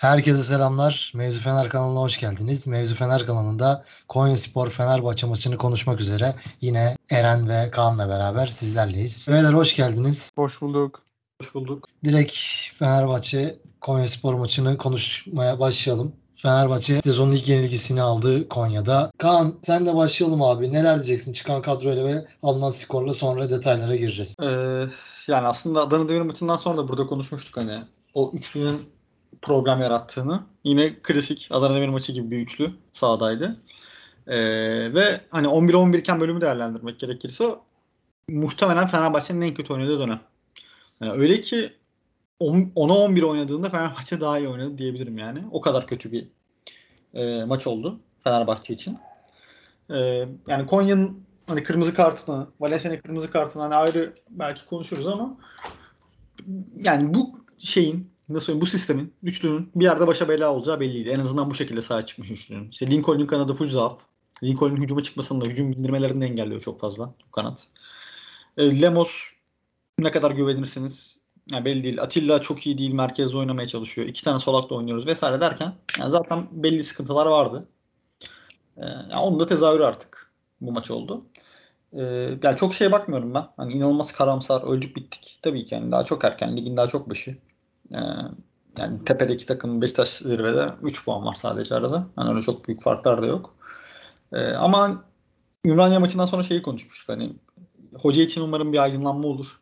Herkese selamlar. Mevzu Fener kanalına hoş geldiniz. Mevzu Fener kanalında Konya Spor Fenerbahçe maçını konuşmak üzere yine Eren ve Kaan'la beraber sizlerleyiz. Beyler hoş geldiniz. Hoş bulduk. Hoş bulduk. Direkt Fenerbahçe Konya Spor maçını konuşmaya başlayalım. Fenerbahçe sezonun ilk yenilgisini aldı Konya'da. Kaan sen de başlayalım abi. Neler diyeceksin çıkan kadroyla ve alınan skorla sonra detaylara gireceğiz. Ee, yani aslında Adana Demir maçından sonra da burada konuşmuştuk hani o üçlünün program yarattığını. Yine klasik Adana Demir maçı gibi bir üçlü sahadaydı. Ee, ve hani 11-11 iken bölümü değerlendirmek gerekirse muhtemelen Fenerbahçe'nin en kötü oynadığı dönem. Yani öyle ki 10'a 11 oynadığında Fenerbahçe daha iyi oynadı diyebilirim yani. O kadar kötü bir e, maç oldu Fenerbahçe için. E, yani Konya'nın hani kırmızı kartını, Valencia'nın kırmızı kartını hani ayrı belki konuşuruz ama yani bu şeyin nasıl söyleyeyim bu sistemin üçlünün bir yerde başa bela olacağı belliydi. En azından bu şekilde sahaya çıkmış üçlünün. İşte Lincoln'un kanadı full zaaf. Lincoln'un hücuma çıkmasını da hücum bindirmelerini engelliyor çok fazla bu kanat. E, Lemos ne kadar güvenirsiniz yani belli değil. Atilla çok iyi değil. Merkezde oynamaya çalışıyor. İki tane solakla oynuyoruz vesaire derken yani zaten belli sıkıntılar vardı. Ee, yani onun da tezahürü artık bu maç oldu. Ee, yani çok şeye bakmıyorum ben. Hani inanılmaz karamsar, öldük bittik. Tabii ki yani daha çok erken. Ligin daha çok başı. Ee, yani tepedeki takım Beşiktaş zirvede 3 puan var sadece arada. Yani öyle çok büyük farklar da yok. Ee, ama Ümraniye maçından sonra şeyi konuşmuştuk. Hani hoca için umarım bir aydınlanma olur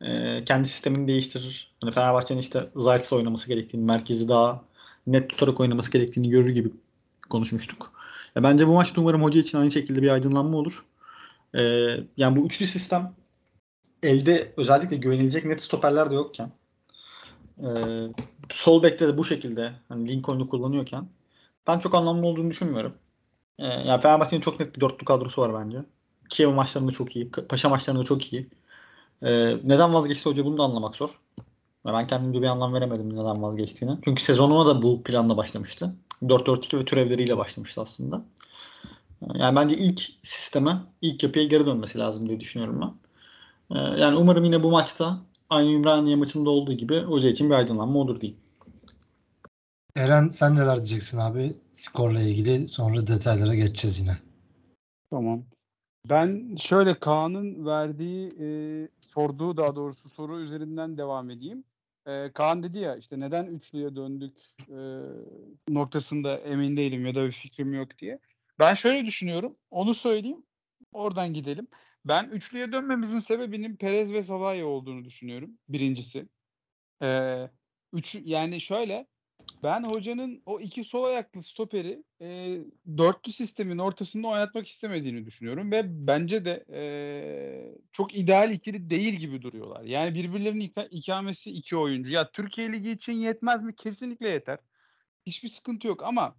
e, kendi sistemini değiştirir. Hani Fenerbahçe'nin işte Zayt'sa oynaması gerektiğini, merkezi daha net tutarak oynaması gerektiğini görür gibi konuşmuştuk. Ya bence bu maçta umarım hoca için aynı şekilde bir aydınlanma olur. E, yani bu üçlü sistem elde özellikle güvenilecek net stoperler de yokken e, sol bekte de bu şekilde hani Lincoln'u kullanıyorken ben çok anlamlı olduğunu düşünmüyorum. E, yani Fenerbahçe'nin çok net bir dörtlü kadrosu var bence. Kiev maçlarında çok iyi. Paşa maçlarında çok iyi. Ee, neden vazgeçti hoca bunu da anlamak zor. Ben kendimce bir anlam veremedim neden vazgeçtiğini. Çünkü sezonuna da bu planla başlamıştı. 4-4-2 ve türevleriyle başlamıştı aslında. Yani bence ilk sisteme, ilk yapıya geri dönmesi lazım diye düşünüyorum ben. Ee, yani umarım yine bu maçta aynı Ümraniye maçında olduğu gibi hoca için bir aydınlanma olur diyeyim. Eren sen neler diyeceksin abi skorla ilgili sonra detaylara geçeceğiz yine. Tamam. Ben şöyle Kaan'ın verdiği e, sorduğu daha doğrusu soru üzerinden devam edeyim. E, Kaan dedi ya işte neden üçlüye döndük e, noktasında emin değilim ya da bir fikrim yok diye. Ben şöyle düşünüyorum. Onu söyleyeyim. Oradan gidelim. Ben üçlüye dönmemizin sebebinin Perez ve Salahi olduğunu düşünüyorum. Birincisi. E, üç, yani şöyle ben hocanın o iki sol ayaklı stoperi e, dörtlü sistemin ortasında oynatmak istemediğini düşünüyorum ve bence de e, çok ideal ikili değil gibi duruyorlar. Yani birbirlerinin ik- ikamesi iki oyuncu. Ya Türkiye Ligi için yetmez mi? Kesinlikle yeter. Hiçbir sıkıntı yok ama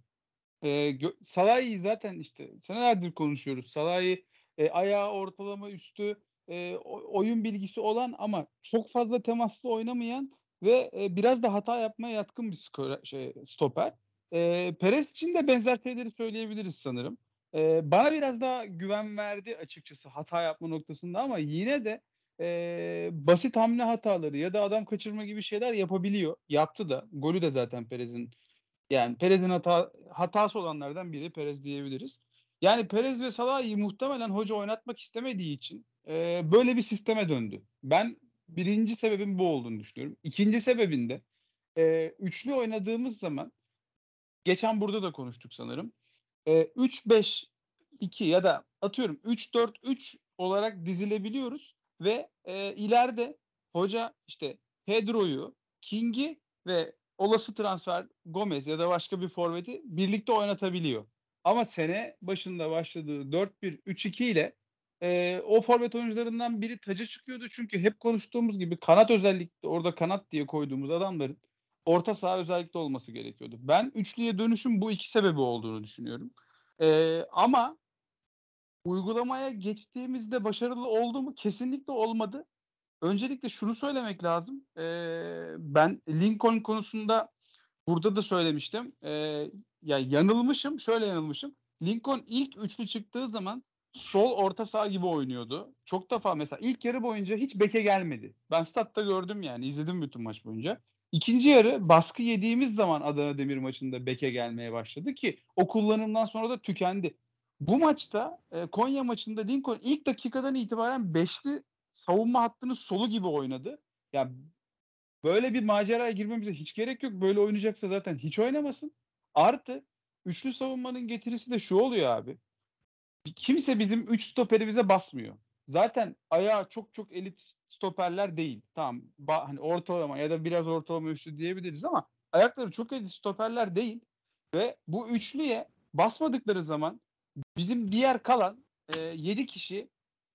e, Salah'ı zaten işte senelerdir konuşuyoruz. Salah'ı e, ayağı ortalama üstü e, oyun bilgisi olan ama çok fazla temaslı oynamayan ve e, biraz da hata yapmaya yatkın bir skor, şey, stoper. E, Perez için de benzer şeyleri söyleyebiliriz sanırım. E, bana biraz daha güven verdi açıkçası hata yapma noktasında ama yine de e, basit hamle hataları ya da adam kaçırma gibi şeyler yapabiliyor. Yaptı da. Golü de zaten Perez'in yani Perez'in hata, hatası olanlardan biri Perez diyebiliriz. Yani Perez ve Salah'ı muhtemelen hoca oynatmak istemediği için e, böyle bir sisteme döndü. Ben birinci sebebin bu olduğunu düşünüyorum. İkinci sebebinde e, üçlü oynadığımız zaman geçen burada da konuştuk sanırım. E, 3-5-2 ya da atıyorum 3-4-3 olarak dizilebiliyoruz ve e, ileride hoca işte Pedro'yu, King'i ve olası transfer Gomez ya da başka bir forveti birlikte oynatabiliyor. Ama sene başında başladığı 4-1-3-2 ile e, o forvet oyuncularından biri taca çıkıyordu. Çünkü hep konuştuğumuz gibi kanat özellikle orada kanat diye koyduğumuz adamların orta saha özellikle olması gerekiyordu. Ben üçlüye dönüşüm bu iki sebebi olduğunu düşünüyorum. E, ama uygulamaya geçtiğimizde başarılı oldu mu? Kesinlikle olmadı. Öncelikle şunu söylemek lazım. E, ben Lincoln konusunda burada da söylemiştim. E, ya yanılmışım. Şöyle yanılmışım. Lincoln ilk üçlü çıktığı zaman sol orta saha gibi oynuyordu. Çok defa mesela ilk yarı boyunca hiç beke gelmedi. Ben statta gördüm yani izledim bütün maç boyunca. İkinci yarı baskı yediğimiz zaman Adana Demir maçında beke gelmeye başladı ki o kullanımdan sonra da tükendi. Bu maçta e, Konya maçında Lincoln ilk dakikadan itibaren beşli savunma hattının solu gibi oynadı. Ya böyle bir maceraya girmemize hiç gerek yok. Böyle oynayacaksa zaten hiç oynamasın. Artı üçlü savunmanın getirisi de şu oluyor abi. Kimse bizim üç stoperimize basmıyor. Zaten ayağı çok çok elit stoperler değil. Tamam ba- hani ortalama ya da biraz ortalama üstü diyebiliriz ama ayakları çok elit stoperler değil. Ve bu üçlüye basmadıkları zaman bizim diğer kalan e, 7 kişi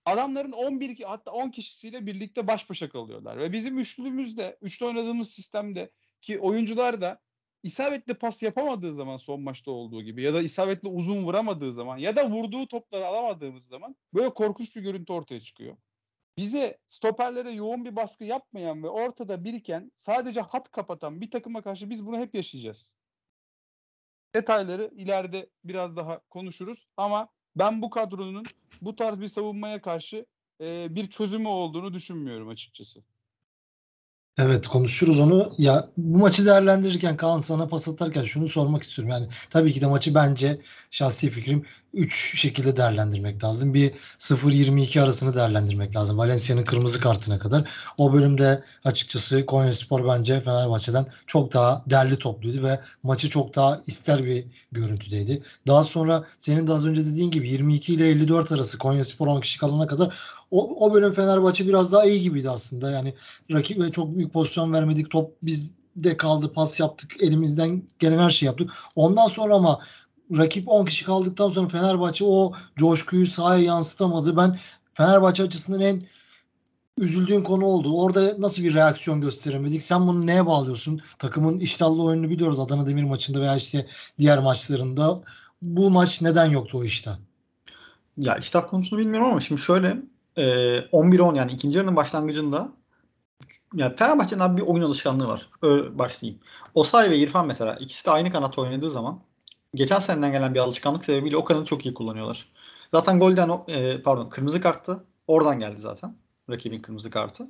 adamların 11 hatta 10 kişisiyle birlikte baş başa kalıyorlar. Ve bizim üçlümüzde, üçlü oynadığımız sistemde ki oyuncular da isabetli pas yapamadığı zaman son maçta olduğu gibi ya da isabetli uzun vuramadığı zaman ya da vurduğu topları alamadığımız zaman böyle korkunç bir görüntü ortaya çıkıyor. Bize stoperlere yoğun bir baskı yapmayan ve ortada biriken sadece hat kapatan bir takıma karşı biz bunu hep yaşayacağız. Detayları ileride biraz daha konuşuruz ama ben bu kadronun bu tarz bir savunmaya karşı e, bir çözümü olduğunu düşünmüyorum açıkçası. Evet konuşuruz onu. Ya bu maçı değerlendirirken Kaan sana pas atarken şunu sormak istiyorum. Yani tabii ki de maçı bence şahsi fikrim 3 şekilde değerlendirmek lazım. Bir 0-22 arasını değerlendirmek lazım. Valencia'nın kırmızı kartına kadar. O bölümde açıkçası Konyaspor bence Fenerbahçe'den çok daha derli topluydu ve maçı çok daha ister bir görüntüdeydi. Daha sonra senin de az önce dediğin gibi 22 ile 54 arası Konyaspor 10 kişi kalana kadar o, o bölüm Fenerbahçe biraz daha iyi gibiydi aslında. Yani rakibe çok büyük pozisyon vermedik. Top bizde kaldı. Pas yaptık. Elimizden gelen her şeyi yaptık. Ondan sonra ama rakip 10 kişi kaldıktan sonra Fenerbahçe o coşkuyu sahaya yansıtamadı. Ben Fenerbahçe açısından en üzüldüğüm konu oldu. Orada nasıl bir reaksiyon gösteremedik? Sen bunu neye bağlıyorsun? Takımın iştahlı oyununu biliyoruz Adana Demir maçında veya işte diğer maçlarında. Bu maç neden yoktu o iştah? Ya iştah konusunu bilmiyorum ama şimdi şöyle e, 11-10 yani ikinci yarının başlangıcında yani Fenerbahçe'nin abi bir oyun alışkanlığı var. Öyle başlayayım. Osay ve İrfan mesela ikisi de aynı kanat oynadığı zaman geçen seneden gelen bir alışkanlık sebebiyle o kanadı çok iyi kullanıyorlar. Zaten golden e, pardon kırmızı karttı. Oradan geldi zaten. Rakibin kırmızı kartı.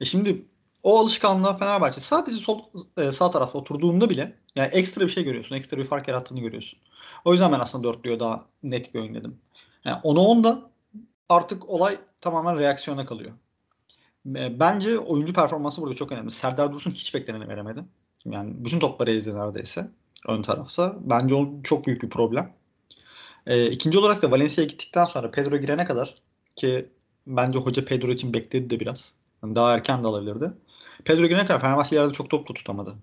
E şimdi o alışkanlığa Fenerbahçe sadece sol e, sağ tarafta oturduğunda bile yani ekstra bir şey görüyorsun. Ekstra bir fark yarattığını görüyorsun. O yüzden ben aslında dörtlüyor daha net bir oyun dedim. Yani onu onda artık olay tamamen reaksiyona kalıyor. E, bence oyuncu performansı burada çok önemli. Serdar Dursun hiç bekleneni veremedi. Yani bütün topları ezdi neredeyse ön tarafsa. Bence o çok büyük bir problem. E, ikinci olarak da Valencia'ya gittikten sonra Pedro girene kadar ki bence hoca Pedro için bekledi de biraz. Yani daha erken de alabilirdi. Pedro girene kadar Fenerbahçe yerde çok top da tutamadı.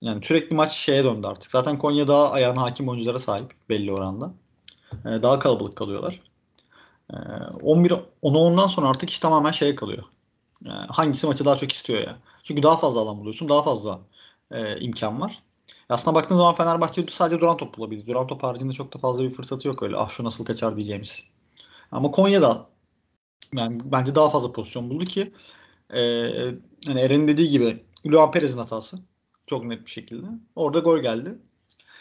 Yani sürekli maç şeye döndü artık. Zaten Konya daha ayağına hakim oyunculara sahip belli oranda. Ee, daha kalabalık kalıyorlar. Ee, 11 onu ondan sonra artık iş tamamen şeye kalıyor. Yani hangisi maçı daha çok istiyor ya. Çünkü daha fazla alan buluyorsun. Daha fazla e, imkan var. Aslında baktığın zaman Fenerbahçe sadece duran top bulabildi. Duran top haricinde çok da fazla bir fırsatı yok öyle. Ah şu nasıl kaçar diyeceğimiz. Ama Konya'da yani bence daha fazla pozisyon buldu ki e, hani Eren'in dediği gibi Luan Perez'in hatası. Çok net bir şekilde. Orada gol geldi.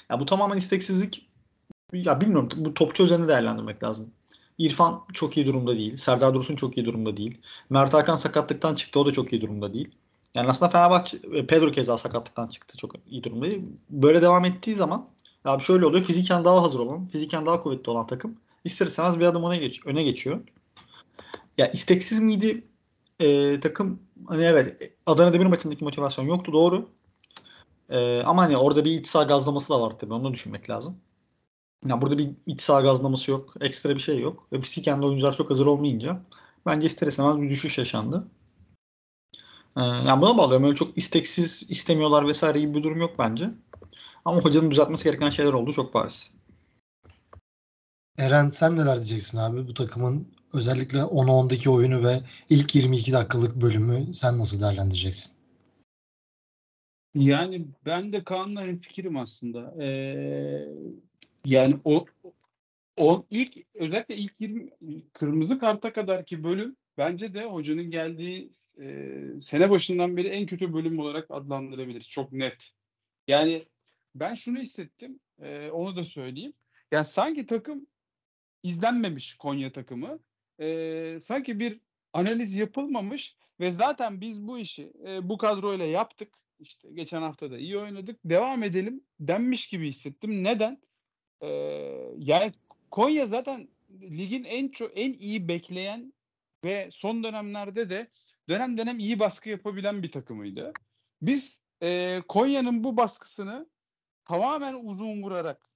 Ya bu tamamen isteksizlik. Ya bilmiyorum bu topçu üzerinde değerlendirmek lazım. İrfan çok iyi durumda değil. Serdar Dursun çok iyi durumda değil. Mert Hakan sakatlıktan çıktı. O da çok iyi durumda değil. Yani aslında Fenerbahçe Pedro keza sakatlıktan çıktı. Çok iyi durumda değil. Böyle devam ettiği zaman abi şöyle oluyor. Fiziken daha hazır olan, fiziken daha kuvvetli olan takım ister istemez bir adım öne, geç, öne geçiyor. Ya isteksiz miydi e, takım? Hani evet Adana Demir maçındaki motivasyon yoktu doğru. E, ama hani orada bir iç gazlaması da var tabii. Onu düşünmek lazım. Yani burada bir iç saha gazlaması yok. Ekstra bir şey yok. Ve fiziken de oyuncular çok hazır olmayınca bence ister istemez bir düşüş yaşandı. Ee, yani buna bağlıyorum. Öyle çok isteksiz istemiyorlar vesaire gibi bir durum yok bence. Ama hocanın düzeltmesi gereken şeyler oldu çok bariz. Eren sen neler diyeceksin abi bu takımın özellikle 10'a 10'daki oyunu ve ilk 22 dakikalık bölümü sen nasıl değerlendireceksin? Yani ben de Kaan'la fikrim aslında. Ee, yani o o ilk özellikle ilk 20 kırmızı karta kadar ki bölüm bence de hocanın geldiği e, sene başından beri en kötü bölüm olarak adlandırabiliriz. Çok net. Yani ben şunu hissettim. E, onu da söyleyeyim. Yani sanki takım izlenmemiş Konya takımı. E, sanki bir analiz yapılmamış ve zaten biz bu işi e, bu kadroyla yaptık. işte geçen hafta da iyi oynadık. Devam edelim denmiş gibi hissettim. Neden? Ee, yani Konya zaten ligin en çok en iyi bekleyen ve son dönemlerde de dönem dönem iyi baskı yapabilen bir takımıydı. Biz e, Konya'nın bu baskısını tamamen uzun vurarak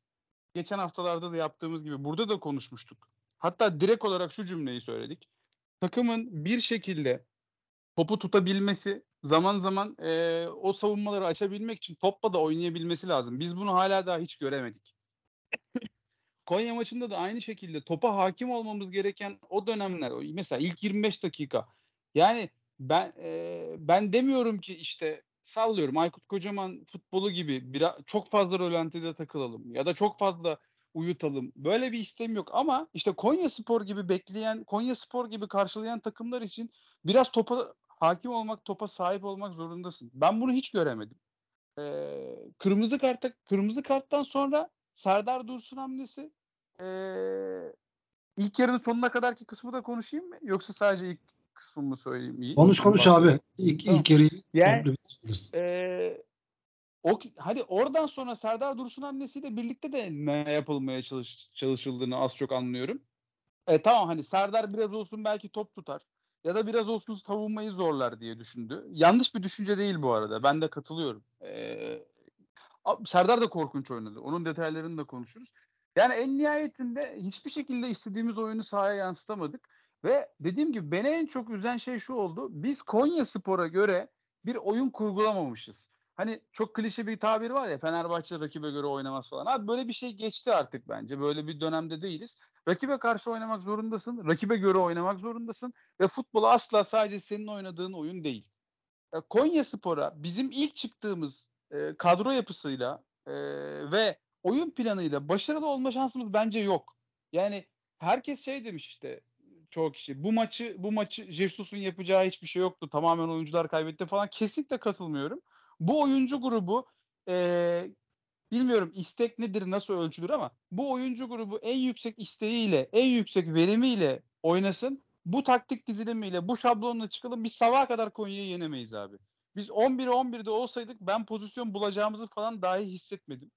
geçen haftalarda da yaptığımız gibi burada da konuşmuştuk. Hatta direkt olarak şu cümleyi söyledik. Takımın bir şekilde topu tutabilmesi, zaman zaman e, o savunmaları açabilmek için topla da oynayabilmesi lazım. Biz bunu hala daha hiç göremedik. Konya maçında da aynı şekilde topa hakim olmamız gereken o dönemler, mesela ilk 25 dakika. Yani ben e, ben demiyorum ki işte sallıyorum Aykut Kocaman futbolu gibi biraz çok fazla rölantide takılalım ya da çok fazla uyutalım. Böyle bir istem yok ama işte Konya Spor gibi bekleyen, Konya Spor gibi karşılayan takımlar için biraz topa hakim olmak, topa sahip olmak zorundasın. Ben bunu hiç göremedim. Ee, kırmızı kartta kırmızı karttan sonra Serdar Dursun hamlesi ee, ilk yarının sonuna kadarki kısmı da konuşayım mı? Yoksa sadece ilk kısmımı söyleyeyim? İyi. Konuş konuş abi. İlk, Tamam. ilk yarıyı Yani-. Ee, o hadi oradan sonra Serdar Dursun hamlesiyle birlikte de ne yapılmaya çalış, çalışıldığını az çok anlıyorum. E, tamam hani Serdar biraz olsun belki top tutar ya da biraz olsun savunmayı zorlar diye düşündü. Yanlış bir düşünce değil bu arada. Ben de katılıyorum. Ee, Serdar da korkunç oynadı. Onun detaylarını da konuşuruz. Yani en nihayetinde hiçbir şekilde istediğimiz oyunu sahaya yansıtamadık. Ve dediğim gibi beni en çok üzen şey şu oldu. Biz Konya Spor'a göre bir oyun kurgulamamışız. Hani çok klişe bir tabir var ya Fenerbahçe rakibe göre oynamaz falan. Abi böyle bir şey geçti artık bence. Böyle bir dönemde değiliz. Rakibe karşı oynamak zorundasın. Rakibe göre oynamak zorundasın. Ve futbol asla sadece senin oynadığın oyun değil. Konya Spor'a bizim ilk çıktığımız e, kadro yapısıyla e, ve oyun planıyla başarılı olma şansımız bence yok. Yani herkes şey demiş işte çoğu kişi bu maçı bu maçı Jesus'un yapacağı hiçbir şey yoktu. Tamamen oyuncular kaybetti falan. Kesinlikle katılmıyorum. Bu oyuncu grubu e, bilmiyorum istek nedir nasıl ölçülür ama bu oyuncu grubu en yüksek isteğiyle en yüksek verimiyle oynasın. Bu taktik dizilimiyle bu şablonla çıkalım biz sabaha kadar Konya'yı yenemeyiz abi. Biz 11'e 11'de olsaydık ben pozisyon bulacağımızı falan dahi hissetmedim.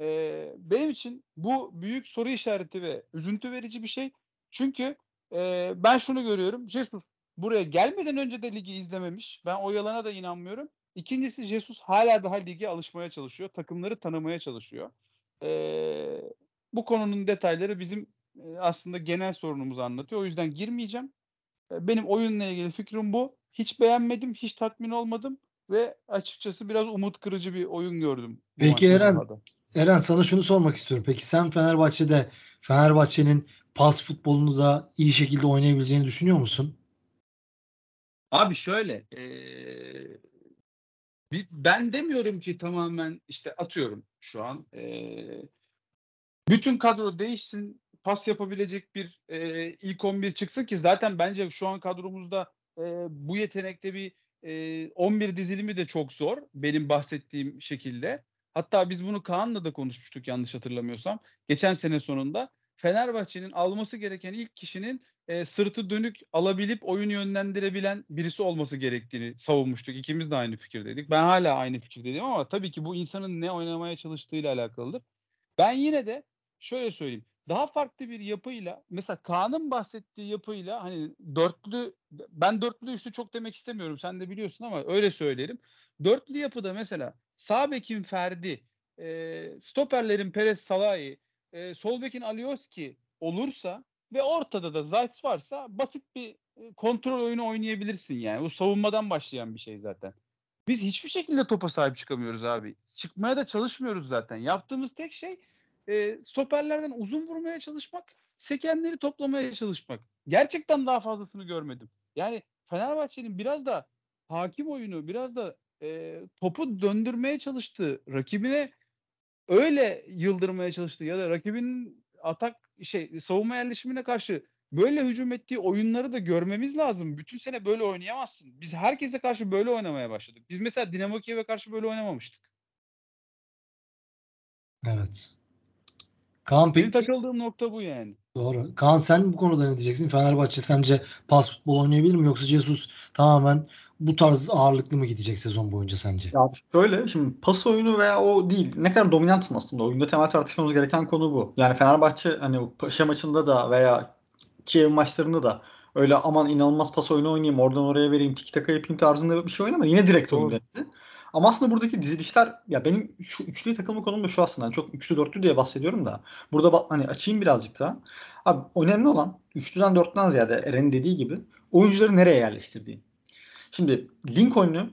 Ee, benim için bu büyük soru işareti ve üzüntü verici bir şey. Çünkü e, ben şunu görüyorum. Jesus buraya gelmeden önce de ligi izlememiş. Ben o yalana da inanmıyorum. İkincisi Jesus hala daha lige alışmaya çalışıyor. Takımları tanımaya çalışıyor. Ee, bu konunun detayları bizim e, aslında genel sorunumuzu anlatıyor. O yüzden girmeyeceğim. E, Benim oyunla ilgili fikrim bu. Hiç beğenmedim, hiç tatmin olmadım ve açıkçası biraz umut kırıcı bir oyun gördüm. Peki Eren. Eren sana şunu sormak istiyorum. Peki sen Fenerbahçe'de Fenerbahçe'nin pas futbolunu da iyi şekilde oynayabileceğini düşünüyor musun? Abi şöyle, eee, bir- ben demiyorum ki tamamen işte atıyorum şu an eee, bütün kadro değişsin, pas yapabilecek bir eee, ilk 11 çıksın ki zaten bence şu an kadromuzda eee, bu yetenekte bir eee, 11 dizilimi de çok zor benim bahsettiğim şekilde. Hatta biz bunu Kaan'la da konuşmuştuk yanlış hatırlamıyorsam. Geçen sene sonunda Fenerbahçe'nin alması gereken ilk kişinin e, sırtı dönük alabilip oyunu yönlendirebilen birisi olması gerektiğini savunmuştuk. İkimiz de aynı fikirdeydik. Ben hala aynı fikirdeyim ama tabii ki bu insanın ne oynamaya çalıştığıyla alakalıdır. Ben yine de şöyle söyleyeyim. Daha farklı bir yapıyla mesela Kaan'ın bahsettiği yapıyla hani dörtlü ben dörtlü üçlü çok demek istemiyorum. Sen de biliyorsun ama öyle söyleyelim. Dörtlü yapıda mesela sağ bekin Ferdi, e, stoperlerin Perez Salahi, e, sol bekin Alioski olursa ve ortada da Zayt varsa basit bir e, kontrol oyunu oynayabilirsin yani. Bu savunmadan başlayan bir şey zaten. Biz hiçbir şekilde topa sahip çıkamıyoruz abi. Çıkmaya da çalışmıyoruz zaten. Yaptığımız tek şey e, stoperlerden uzun vurmaya çalışmak, sekenleri toplamaya çalışmak. Gerçekten daha fazlasını görmedim. Yani Fenerbahçe'nin biraz da hakim oyunu, biraz da e, topu döndürmeye çalıştığı, rakibine öyle yıldırmaya çalıştığı ya da rakibinin atak şey savunma yerleşimine karşı böyle hücum ettiği oyunları da görmemiz lazım. Bütün sene böyle oynayamazsın. Biz herkese karşı böyle oynamaya başladık. Biz mesela Dinamo Kiev'e karşı böyle oynamamıştık. Evet. Kaan Benim peki takıldığım nokta bu yani. doğru. Kaan sen bu konuda ne diyeceksin? Fenerbahçe sence pas futbol oynayabilir mi yoksa Jesus tamamen bu tarz ağırlıklı mı gidecek sezon boyunca sence? Ya şöyle şimdi pas oyunu veya o değil. Ne kadar dominantsın aslında. Oyunda temel tartışmamız gereken konu bu. Yani Fenerbahçe hani o Paşa maçında da veya Kiev maçlarında da öyle aman inanılmaz pas oyunu oynayayım oradan oraya vereyim tiki taka yapayım tarzında bir şey oynamadı. Yine direkt oyun denedi. Ama aslında buradaki dizilişler ya benim şu üçlü takımlı konum da şu aslında. Yani çok üçlü dörtlü diye bahsediyorum da. Burada hani açayım birazcık daha. Abi önemli olan üçlüden dörtten ziyade Eren'in dediği gibi oyuncuları nereye yerleştirdiğin. Şimdi Lincoln'u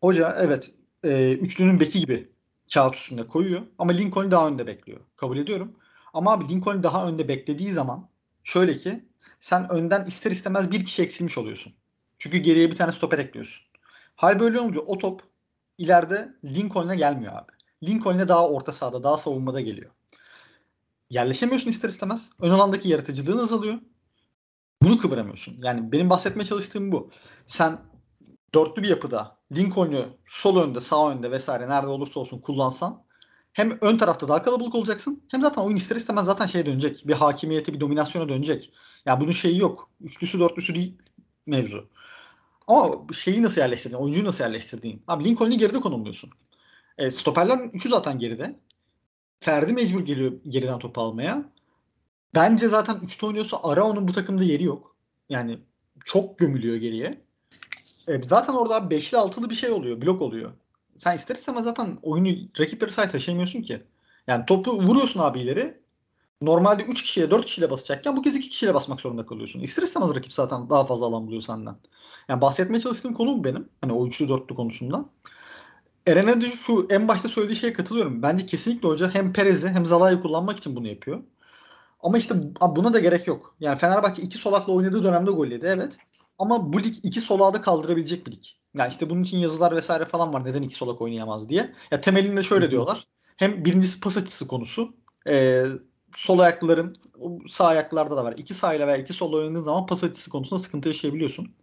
hoca evet e, üçlünün beki gibi kağıt üstünde koyuyor ama Lincoln daha önde bekliyor. Kabul ediyorum. Ama abi Lincoln daha önde beklediği zaman şöyle ki sen önden ister istemez bir kişi eksilmiş oluyorsun. Çünkü geriye bir tane stoper ekliyorsun. Hal böyle olunca o top ileride Lincoln'e gelmiyor abi. Lincoln'e daha orta sahada, daha savunmada geliyor. Yerleşemiyorsun ister istemez. Ön alandaki yaratıcılığın azalıyor. Bunu kıvıramıyorsun. Yani benim bahsetmeye çalıştığım bu. Sen dörtlü bir yapıda Lincoln'u sol önde, sağ önde vesaire nerede olursa olsun kullansan hem ön tarafta daha kalabalık olacaksın hem zaten oyun ister istemez zaten şeye dönecek. Bir hakimiyeti, bir dominasyona dönecek. Ya bunun şeyi yok. Üçlüsü, dörtlüsü değil mevzu. Ama şeyi nasıl yerleştirdiğin, oyuncuyu nasıl yerleştirdiğin. Abi Lincoln'u geride konumluyorsun. E, stoperlerin üçü zaten geride. Ferdi mecbur geliyor geriden topu almaya. Bence zaten üçte oynuyorsa Arao'nun bu takımda yeri yok. Yani çok gömülüyor geriye. E, zaten orada beşli altılı bir şey oluyor. Blok oluyor. Sen ister istemez zaten oyunu rakipleri say taşıyamıyorsun ki. Yani topu vuruyorsun abi ileri. Normalde 3 kişiyle 4 kişiyle basacakken bu kez 2 kişiyle basmak zorunda kalıyorsun. İster istemez rakip zaten daha fazla alan buluyor senden. Yani bahsetmeye çalıştığım konu bu benim. Hani o üçlü dörtlü konusunda. Eren'e de şu en başta söylediği şeye katılıyorum. Bence kesinlikle hoca hem Perez'i hem Zalai'yi kullanmak için bunu yapıyor. Ama işte buna da gerek yok. Yani Fenerbahçe iki solakla oynadığı dönemde gol yedi evet. Ama bu lig iki solağı da kaldırabilecek bir lig. Yani işte bunun için yazılar vesaire falan var. Neden iki solak oynayamaz diye. Ya temelinde şöyle diyorlar. Hem birincisi pas açısı konusu. Ee, sol ayaklıların sağ ayaklılarda da var. İki sağ ile veya iki sol oynadığın zaman pas açısı konusunda sıkıntı yaşayabiliyorsun.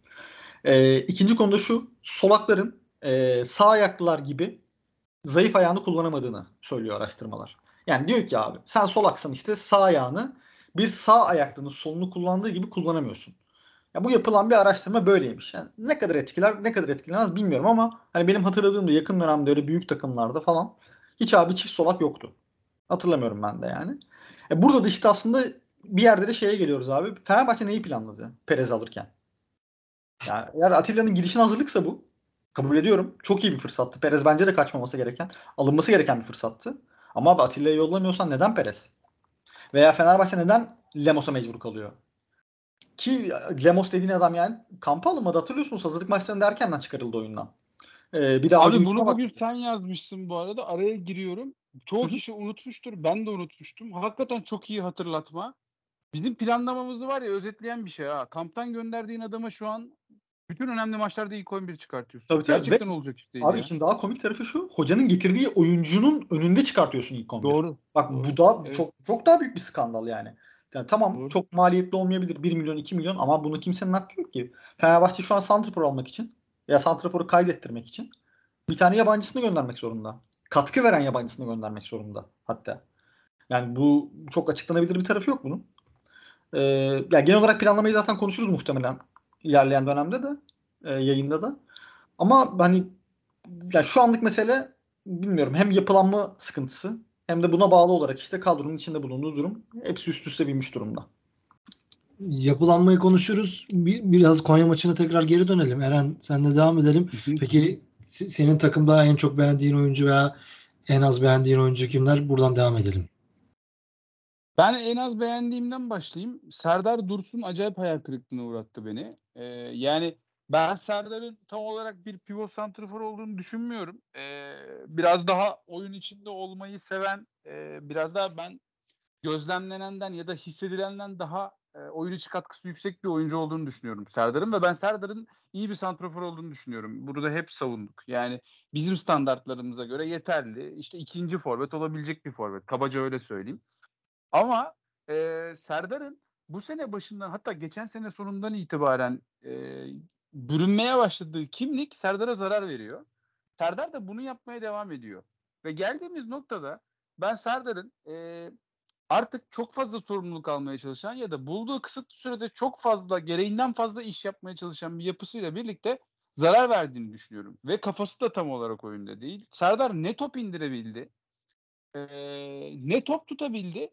Ee, ikinci konuda şu. Solakların e, sağ ayaklılar gibi zayıf ayağını kullanamadığını söylüyor araştırmalar. Yani diyor ki abi sen solaksan işte sağ ayağını bir sağ ayaklının solunu kullandığı gibi kullanamıyorsun. Ya bu yapılan bir araştırma böyleymiş. Yani ne kadar etkiler, ne kadar etkilemez bilmiyorum ama hani benim hatırladığımda yakın dönemde öyle büyük takımlarda falan hiç abi çift solak yoktu. Hatırlamıyorum ben de yani. E burada da işte aslında bir yerde de şeye geliyoruz abi. Fenerbahçe neyi planladı Perez alırken? Yani eğer Atilla'nın gidişine hazırlıksa bu. Kabul ediyorum. Çok iyi bir fırsattı. Perez bence de kaçmaması gereken, alınması gereken bir fırsattı. Ama abi Atilla'yı yollamıyorsan neden Perez? Veya Fenerbahçe neden Lemos'a mecbur kalıyor? Ki Lemos dediğin adam yani kampa alınmadı hatırlıyorsunuz. Hazırlık maçlarında erkenden çıkarıldı oyundan. Ee, bir daha Abi bunu bugün bak- sen yazmışsın bu arada. Araya giriyorum. Çoğu kişi unutmuştur. Ben de unutmuştum. Hakikaten çok iyi hatırlatma. Bizim planlamamızı var ya özetleyen bir şey ha. Kamptan gönderdiğin adama şu an bütün önemli maçlarda ilk 11 çıkartıyorsun. Tabii, tabii. Gerçekten Ve, olacak işte. Abi ya. için daha komik tarafı şu. Hocanın getirdiği oyuncunun önünde çıkartıyorsun ilk 11. Doğru. Bak Doğru. bu da evet. çok çok daha büyük bir skandal yani. Yani tamam Doğru. çok maliyetli olmayabilir 1 milyon 2 milyon ama bunu kimsenin hakkı yok ki. Fenerbahçe şu an santrafor almak için ya santraforu kaydettirmek için bir tane yabancısını göndermek zorunda. Katkı veren yabancısını göndermek zorunda hatta. Yani bu çok açıklanabilir bir tarafı yok bunun. Ee, yani genel olarak planlamayı zaten konuşuruz muhtemelen ilerleyen dönemde de e, yayında da. Ama hani yani şu anlık mesele bilmiyorum hem yapılanma sıkıntısı hem de buna bağlı olarak işte kadronun içinde bulunduğu durum hepsi üst üste binmiş durumda. Yapılanmayı konuşuruz. Bir, biraz Konya maçına tekrar geri dönelim. Eren senle devam edelim. Peki senin takımda en çok beğendiğin oyuncu veya en az beğendiğin oyuncu kimler? Buradan devam edelim. Ben en az beğendiğimden başlayayım. Serdar Dursun acayip hayal kırıklığına uğrattı beni. Ee, yani ben Serdar'ın tam olarak bir pivot santrafor olduğunu düşünmüyorum. Ee, biraz daha oyun içinde olmayı seven, e, biraz daha ben gözlemlenenden ya da hissedilenden daha e, oyun içi katkısı yüksek bir oyuncu olduğunu düşünüyorum Serdar'ın ve ben Serdar'ın iyi bir santrafor olduğunu düşünüyorum. Burada hep savunduk. Yani bizim standartlarımıza göre yeterli. İşte ikinci forvet olabilecek bir forvet. Kabaca öyle söyleyeyim. Ama e, Serdar'ın bu sene başından hatta geçen sene sonundan itibaren e, bürünmeye başladığı kimlik Serdar'a zarar veriyor. Serdar da bunu yapmaya devam ediyor. Ve geldiğimiz noktada ben Serdar'ın e, artık çok fazla sorumluluk almaya çalışan ya da bulduğu kısıtlı sürede çok fazla gereğinden fazla iş yapmaya çalışan bir yapısıyla birlikte zarar verdiğini düşünüyorum. Ve kafası da tam olarak oyunda değil. Serdar ne top indirebildi, e, ne top tutabildi,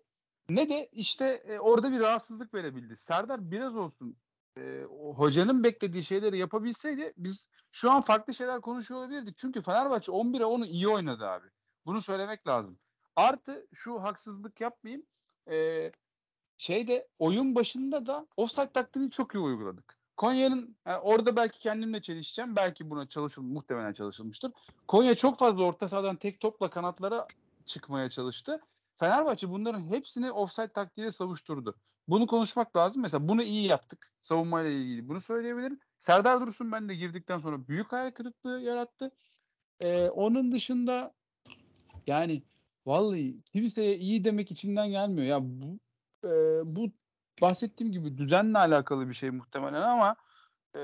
ne de işte e, orada bir rahatsızlık verebildi. Serdar biraz olsun e, hocanın beklediği şeyleri yapabilseydi biz şu an farklı şeyler konuşuyor olabilirdik. Çünkü Fenerbahçe 11'e onu iyi oynadı abi. Bunu söylemek lazım. Artı şu haksızlık yapmayayım. E, şeyde oyun başında da offside taktiğini çok iyi uyguladık. Konya'nın yani orada belki kendimle çelişeceğim. Belki buna çalışılmış, muhtemelen çalışılmıştır. Konya çok fazla orta sahadan tek topla kanatlara çıkmaya çalıştı. Fenerbahçe bunların hepsini offside taktiğiyle savuşturdu. Bunu konuşmak lazım. Mesela bunu iyi yaptık. Savunmayla ilgili bunu söyleyebilirim. Serdar Dursun ben de girdikten sonra büyük hayal kırıklığı yarattı. Ee, onun dışında yani vallahi kimseye iyi demek içinden gelmiyor. Ya bu e, bu bahsettiğim gibi düzenle alakalı bir şey muhtemelen ama e,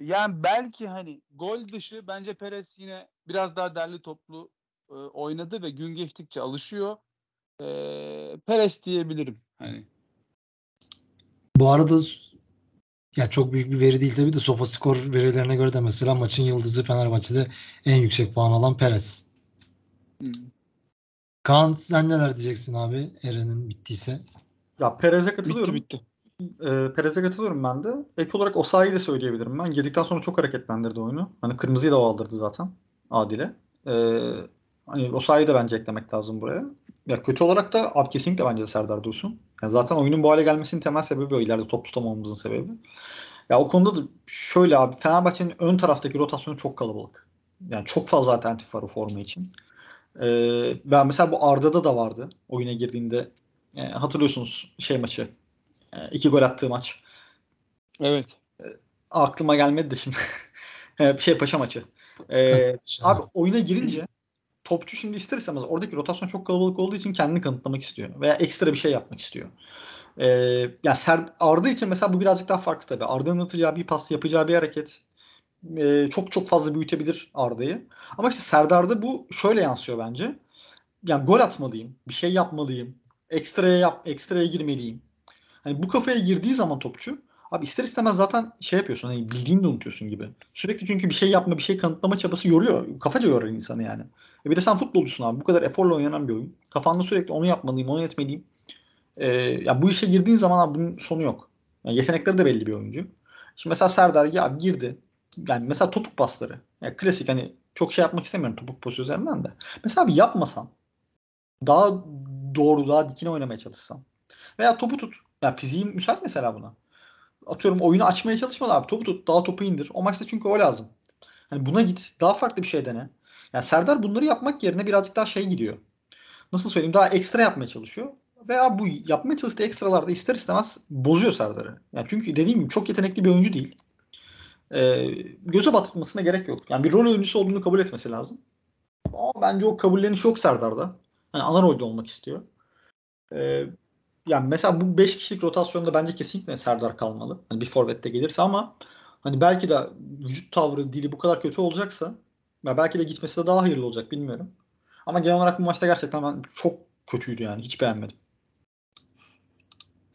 yani belki hani gol dışı bence Perez yine biraz daha derli toplu e, oynadı ve gün geçtikçe alışıyor. E, Perez diyebilirim. Hani Bu arada ya çok büyük bir veri değil tabii de SofaScore verilerine göre de mesela maçın yıldızı Fenerbahçe'de en yüksek puan alan Perez. hmm. Kaan sen neler diyeceksin abi Eren'in bittiyse? Ya Perez'e bitti katılıyorum. bitti. Ee, Perez'e katılıyorum ben de. Ek olarak Osayi'yi de söyleyebilirim ben. Girdikten sonra çok hareketlendirdi oyunu. Hani kırmızıyı da o aldırdı zaten Adile. Ee, hani Osayi'yi de bence eklemek lazım buraya. Ya kötü olarak da abi kesinlikle bence Serdar Dursun. Yani zaten oyunun bu hale gelmesinin temel sebebi o. ileride top tutamamamızın sebebi. Ya o konuda da şöyle abi Fenerbahçe'nin ön taraftaki rotasyonu çok kalabalık. Yani çok fazla alternatif var o forma için. Ee, ben mesela bu Arda'da da vardı. Oyuna girdiğinde e, hatırlıyorsunuz şey maçı. E, iki gol attığı maç. Evet. Aklıma gelmedi de şimdi. E, şey Paşa maçı. Kasımpaşa. abi oyuna girince topçu şimdi ister istemez oradaki rotasyon çok kalabalık olduğu için kendini kanıtlamak istiyor. Veya ekstra bir şey yapmak istiyor. Ee, yani Ser, Arda için mesela bu birazcık daha farklı tabii. Arda'nın atacağı bir pas, yapacağı bir hareket e, çok çok fazla büyütebilir Arda'yı. Ama işte Serdar'da bu şöyle yansıyor bence. Yani gol atmalıyım, bir şey yapmalıyım, ekstraya yap, ekstraya girmeliyim. Hani bu kafaya girdiği zaman topçu abi ister istemez zaten şey yapıyorsun hani bildiğini de unutuyorsun gibi. Sürekli çünkü bir şey yapma, bir şey kanıtlama çabası yoruyor. Kafaca yorar insanı yani. E bir de sen futbolcusun abi. Bu kadar eforla oynanan bir oyun. Kafanda sürekli onu yapmalıyım, onu etmeliyim. Ee, ya bu işe girdiğin zaman abi bunun sonu yok. Yani yetenekleri de belli bir oyuncu. Şimdi mesela Serdar ya girdi. Yani mesela topuk pasları. Yani klasik hani çok şey yapmak istemiyorum topuk pası üzerinden de. Mesela bir yapmasan daha doğru, daha dikine oynamaya çalışsan. Veya topu tut. Yani fiziğin müsait mesela buna. Atıyorum oyunu açmaya çalışma abi. Topu tut, daha topu indir. O maçta çünkü o lazım. Hani buna git. Daha farklı bir şey dene. Yani Serdar bunları yapmak yerine birazcık daha şey gidiyor. Nasıl söyleyeyim? Daha ekstra yapmaya çalışıyor. Veya bu yapmaya çalıştığı ekstralarda ister istemez bozuyor Serdar'ı. Yani çünkü dediğim gibi çok yetenekli bir oyuncu değil. Ee, göze batırmasına gerek yok. Yani bir rol oyuncusu olduğunu kabul etmesi lazım. Ama bence o kabulleniş yok Serdar'da. Hani ana rolde olmak istiyor. Ee, yani mesela bu 5 kişilik rotasyonda bence kesinlikle Serdar kalmalı. Hani bir forvette gelirse ama hani belki de vücut tavrı, dili bu kadar kötü olacaksa ya belki de gitmesi de daha hayırlı olacak bilmiyorum. Ama genel olarak bu maçta gerçekten ben çok kötüydü yani. Hiç beğenmedim.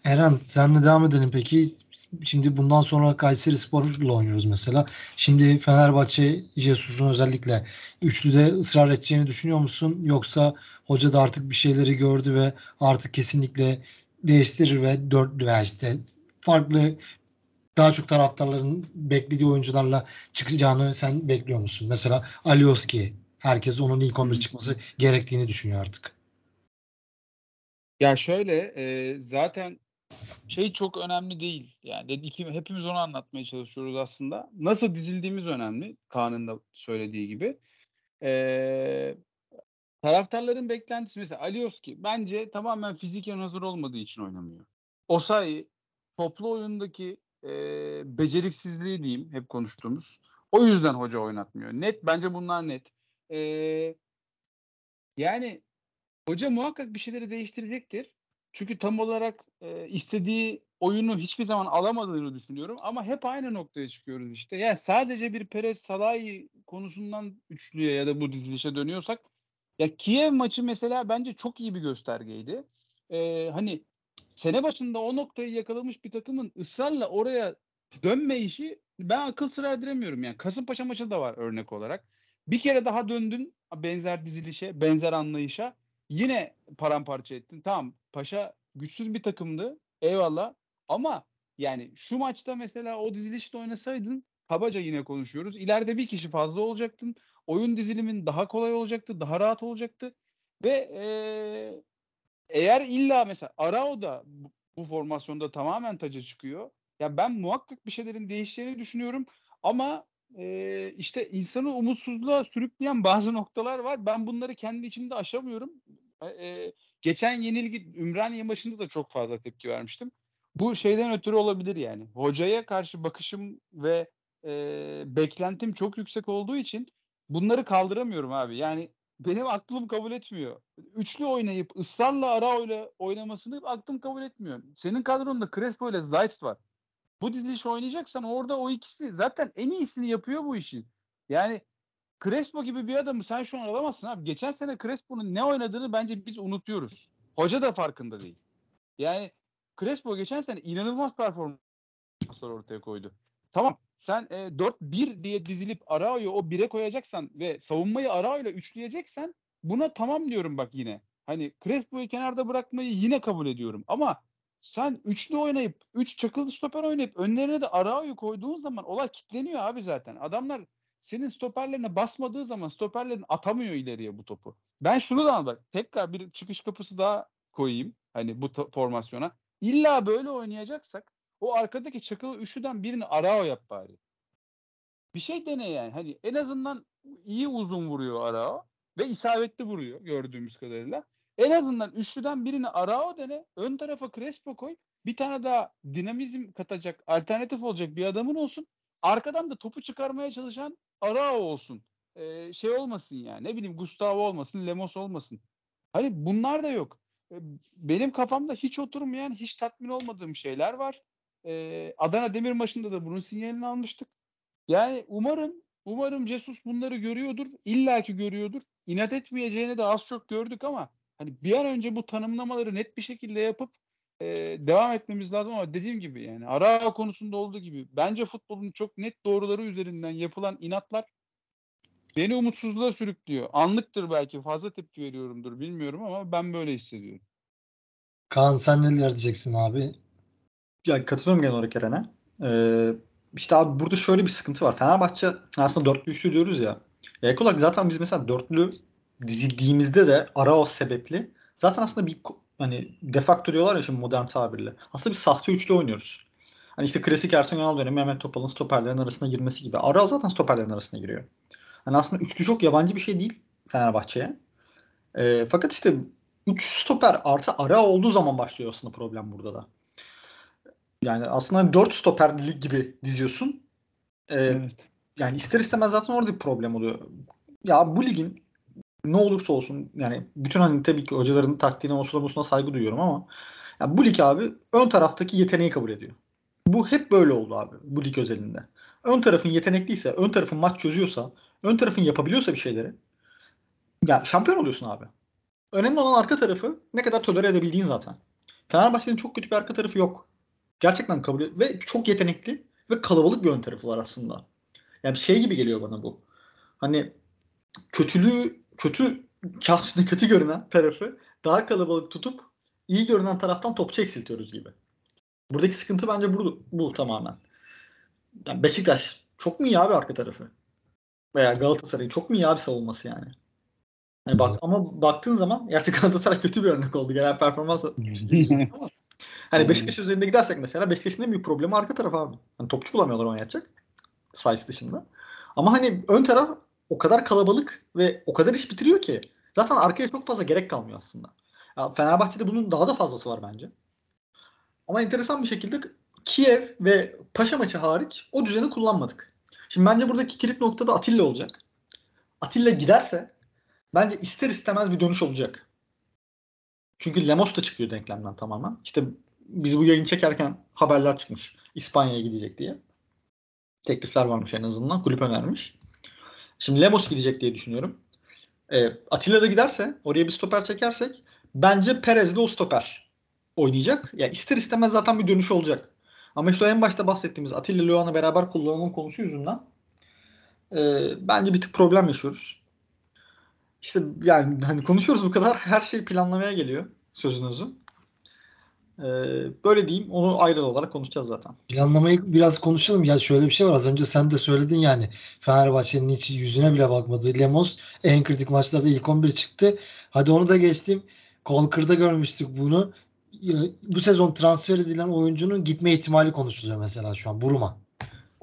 Eren senle devam edelim peki. Şimdi bundan sonra Kayseri Spor'la oynuyoruz mesela. Şimdi Fenerbahçe Jesus'un özellikle üçlüde ısrar edeceğini düşünüyor musun? Yoksa hoca da artık bir şeyleri gördü ve artık kesinlikle değiştirir ve dörtlü veya işte farklı daha çok taraftarların beklediği oyuncularla çıkacağını sen bekliyor musun? Mesela Alioski. Herkes onun ilk 11 çıkması gerektiğini düşünüyor artık. Ya şöyle e, zaten şey çok önemli değil. Yani dedik hepimiz onu anlatmaya çalışıyoruz aslında. Nasıl dizildiğimiz önemli. Kaan'ın da söylediği gibi. E, taraftarların beklentisi mesela Alioski bence tamamen fiziken hazır olmadığı için oynamıyor. Osayi toplu oyundaki e, beceriksizliği diyeyim hep konuştuğumuz. O yüzden hoca oynatmıyor. Net bence bunlar net. E, yani hoca muhakkak bir şeyleri değiştirecektir. Çünkü tam olarak e, istediği oyunu hiçbir zaman alamadığını düşünüyorum. Ama hep aynı noktaya çıkıyoruz işte. Yani sadece bir Perez Salahi konusundan üçlüye ya da bu dizilişe dönüyorsak ya Kiev maçı mesela bence çok iyi bir göstergeydi. E, hani sene başında o noktayı yakalamış bir takımın ısrarla oraya dönme işi ben akıl sıra erdiremiyorum yani. Kasımpaşa maçı da var örnek olarak. Bir kere daha döndün benzer dizilişe, benzer anlayışa. Yine paramparça ettin. Tamam Paşa güçsüz bir takımdı. Eyvallah. Ama yani şu maçta mesela o dizilişte oynasaydın kabaca yine konuşuyoruz. İleride bir kişi fazla olacaktın. Oyun dizilimin daha kolay olacaktı. Daha rahat olacaktı. Ve ee, eğer illa mesela Arao da bu formasyonda tamamen taca çıkıyor. Ya ben muhakkak bir şeylerin değişeceğini düşünüyorum. Ama e, işte insanı umutsuzluğa sürükleyen bazı noktalar var. Ben bunları kendi içimde aşamıyorum. E, geçen yenilgi Ümraniye maçında da çok fazla tepki vermiştim. Bu şeyden ötürü olabilir yani. Hocaya karşı bakışım ve e, beklentim çok yüksek olduğu için bunları kaldıramıyorum abi. Yani benim aklım kabul etmiyor. Üçlü oynayıp ısrarla ara öyle oynamasını aklım kabul etmiyor. Senin kadronda Crespo ile Zayt var. Bu diziliş oynayacaksan orada o ikisi zaten en iyisini yapıyor bu işi. Yani Crespo gibi bir adamı sen şu an alamazsın abi. Geçen sene Crespo'nun ne oynadığını bence biz unutuyoruz. Hoca da farkında değil. Yani Crespo geçen sene inanılmaz performanslar ortaya koydu. Tamam sen e, 4-1 diye dizilip Arao'yu o 1'e koyacaksan ve savunmayı Arao'yla üçleyeceksen buna tamam diyorum bak yine. Hani Crespo'yu kenarda bırakmayı yine kabul ediyorum. Ama sen üçlü oynayıp, üç çakılı stoper oynayıp önlerine de Arao'yu koyduğun zaman olay kitleniyor abi zaten. Adamlar senin stoperlerine basmadığı zaman stoperlerin atamıyor ileriye bu topu. Ben şunu da anladım. Tekrar bir çıkış kapısı daha koyayım. Hani bu formasyona. İlla böyle oynayacaksak o arkadaki çakılı üçlüden birini Arao yap bari. Bir şey dene yani. Hani en azından iyi uzun vuruyor Arao ve isabetli vuruyor gördüğümüz kadarıyla. En azından üçlüden birini Arao dene. Ön tarafa Crespo koy. Bir tane daha dinamizm katacak, alternatif olacak bir adamın olsun. Arkadan da topu çıkarmaya çalışan Arao olsun. Ee, şey olmasın yani. Ne bileyim Gustavo olmasın, Lemos olmasın. Hani bunlar da yok. Ee, benim kafamda hiç oturmayan, hiç tatmin olmadığım şeyler var. Ee, Adana Demir maçında da bunun sinyalini almıştık. Yani umarım umarım Jesus bunları görüyordur. İlla ki görüyordur. İnat etmeyeceğini de az çok gördük ama hani bir an önce bu tanımlamaları net bir şekilde yapıp e, devam etmemiz lazım ama dediğim gibi yani ara konusunda olduğu gibi bence futbolun çok net doğruları üzerinden yapılan inatlar beni umutsuzluğa sürüklüyor. Anlıktır belki fazla tepki veriyorumdur bilmiyorum ama ben böyle hissediyorum. Kaan sen neler diyeceksin abi? Ya katılıyorum genel olarak Eren'e. Ee, işte abi burada şöyle bir sıkıntı var. Fenerbahçe aslında dörtlü üçlü diyoruz ya. Ek olarak zaten biz mesela dörtlü dizildiğimizde de Araos sebepli zaten aslında bir hani defakto diyorlar ya şimdi modern tabirle. Aslında bir sahte üçlü oynuyoruz. Hani işte klasik Ersun Yanal dönemi Mehmet Topal'ın stoperlerin arasına girmesi gibi. Araos zaten stoperlerin arasına giriyor. Hani aslında üçlü çok yabancı bir şey değil Fenerbahçe'ye. E, fakat işte 3 stoper artı ara olduğu zaman başlıyor aslında problem burada da. Yani aslında 4 stoperlik gibi diziyorsun. E, evet. Yani ister istemez zaten orada bir problem oluyor. Ya bu ligin ne olursa olsun yani bütün hani tabii ki hocaların taktiğine osulamasına saygı duyuyorum ama ya bu lig abi ön taraftaki yeteneği kabul ediyor. Bu hep böyle oldu abi bu lig özelinde. Ön tarafın yetenekliyse, ön tarafın maç çözüyorsa, ön tarafın yapabiliyorsa bir şeyleri ya şampiyon oluyorsun abi. Önemli olan arka tarafı ne kadar tolere edebildiğin zaten. Fenerbahçe'nin çok kötü bir arka tarafı yok. Gerçekten kabul ediyor. Ve çok yetenekli ve kalabalık bir ön tarafı var aslında. Yani şey gibi geliyor bana bu. Hani kötülüğü kötü kağıtçında kötü görünen tarafı daha kalabalık tutup iyi görünen taraftan topçu eksiltiyoruz gibi. Buradaki sıkıntı bence bu, bu tamamen. Yani Beşiktaş çok mu iyi abi arka tarafı? Veya Galatasaray çok mu iyi abi savunması yani? Yani bak ama baktığın zaman gerçi Galatasaray kötü bir örnek oldu genel performans ama hani Beşiktaş üzerinde gidersek mesela Beşiktaş'ın en büyük problemi arka taraf abi. Yani topçu bulamıyorlar oynayacak. Size dışında. Ama hani ön taraf o kadar kalabalık ve o kadar iş bitiriyor ki zaten arkaya çok fazla gerek kalmıyor aslında. Ya Fenerbahçe'de bunun daha da fazlası var bence. Ama enteresan bir şekilde Kiev ve Paşa maçı hariç o düzeni kullanmadık. Şimdi bence buradaki kilit noktada Atilla olacak. Atilla giderse bence ister istemez bir dönüş olacak. Çünkü Lemos da çıkıyor denklemden tamamen. İşte biz bu yayın çekerken haberler çıkmış. İspanya'ya gidecek diye. Teklifler varmış en azından. Kulüp önermiş. Şimdi Lemos gidecek diye düşünüyorum. E, Atilla da giderse oraya bir stoper çekersek bence Perez de o stoper oynayacak. Yani ister istemez zaten bir dönüş olacak. Ama işte en başta bahsettiğimiz Atilla Lohan'ı beraber kullanalım konusu yüzünden e, bence bir tık problem yaşıyoruz. İşte yani hani konuşuyoruz bu kadar her şey planlamaya geliyor sözünüzü. Ee, böyle diyeyim. Onu ayrı olarak konuşacağız zaten. Planlamayı biraz konuşalım. Ya şöyle bir şey var. Az önce sen de söyledin yani. Fenerbahçe'nin hiç yüzüne bile bakmadı. Lemos en kritik maçlarda ilk 11 çıktı. Hadi onu da geçtim. Kolkır'da görmüştük bunu. Ya, Bu sezon transfer edilen oyuncunun gitme ihtimali konuşuluyor mesela şu an. Buruma.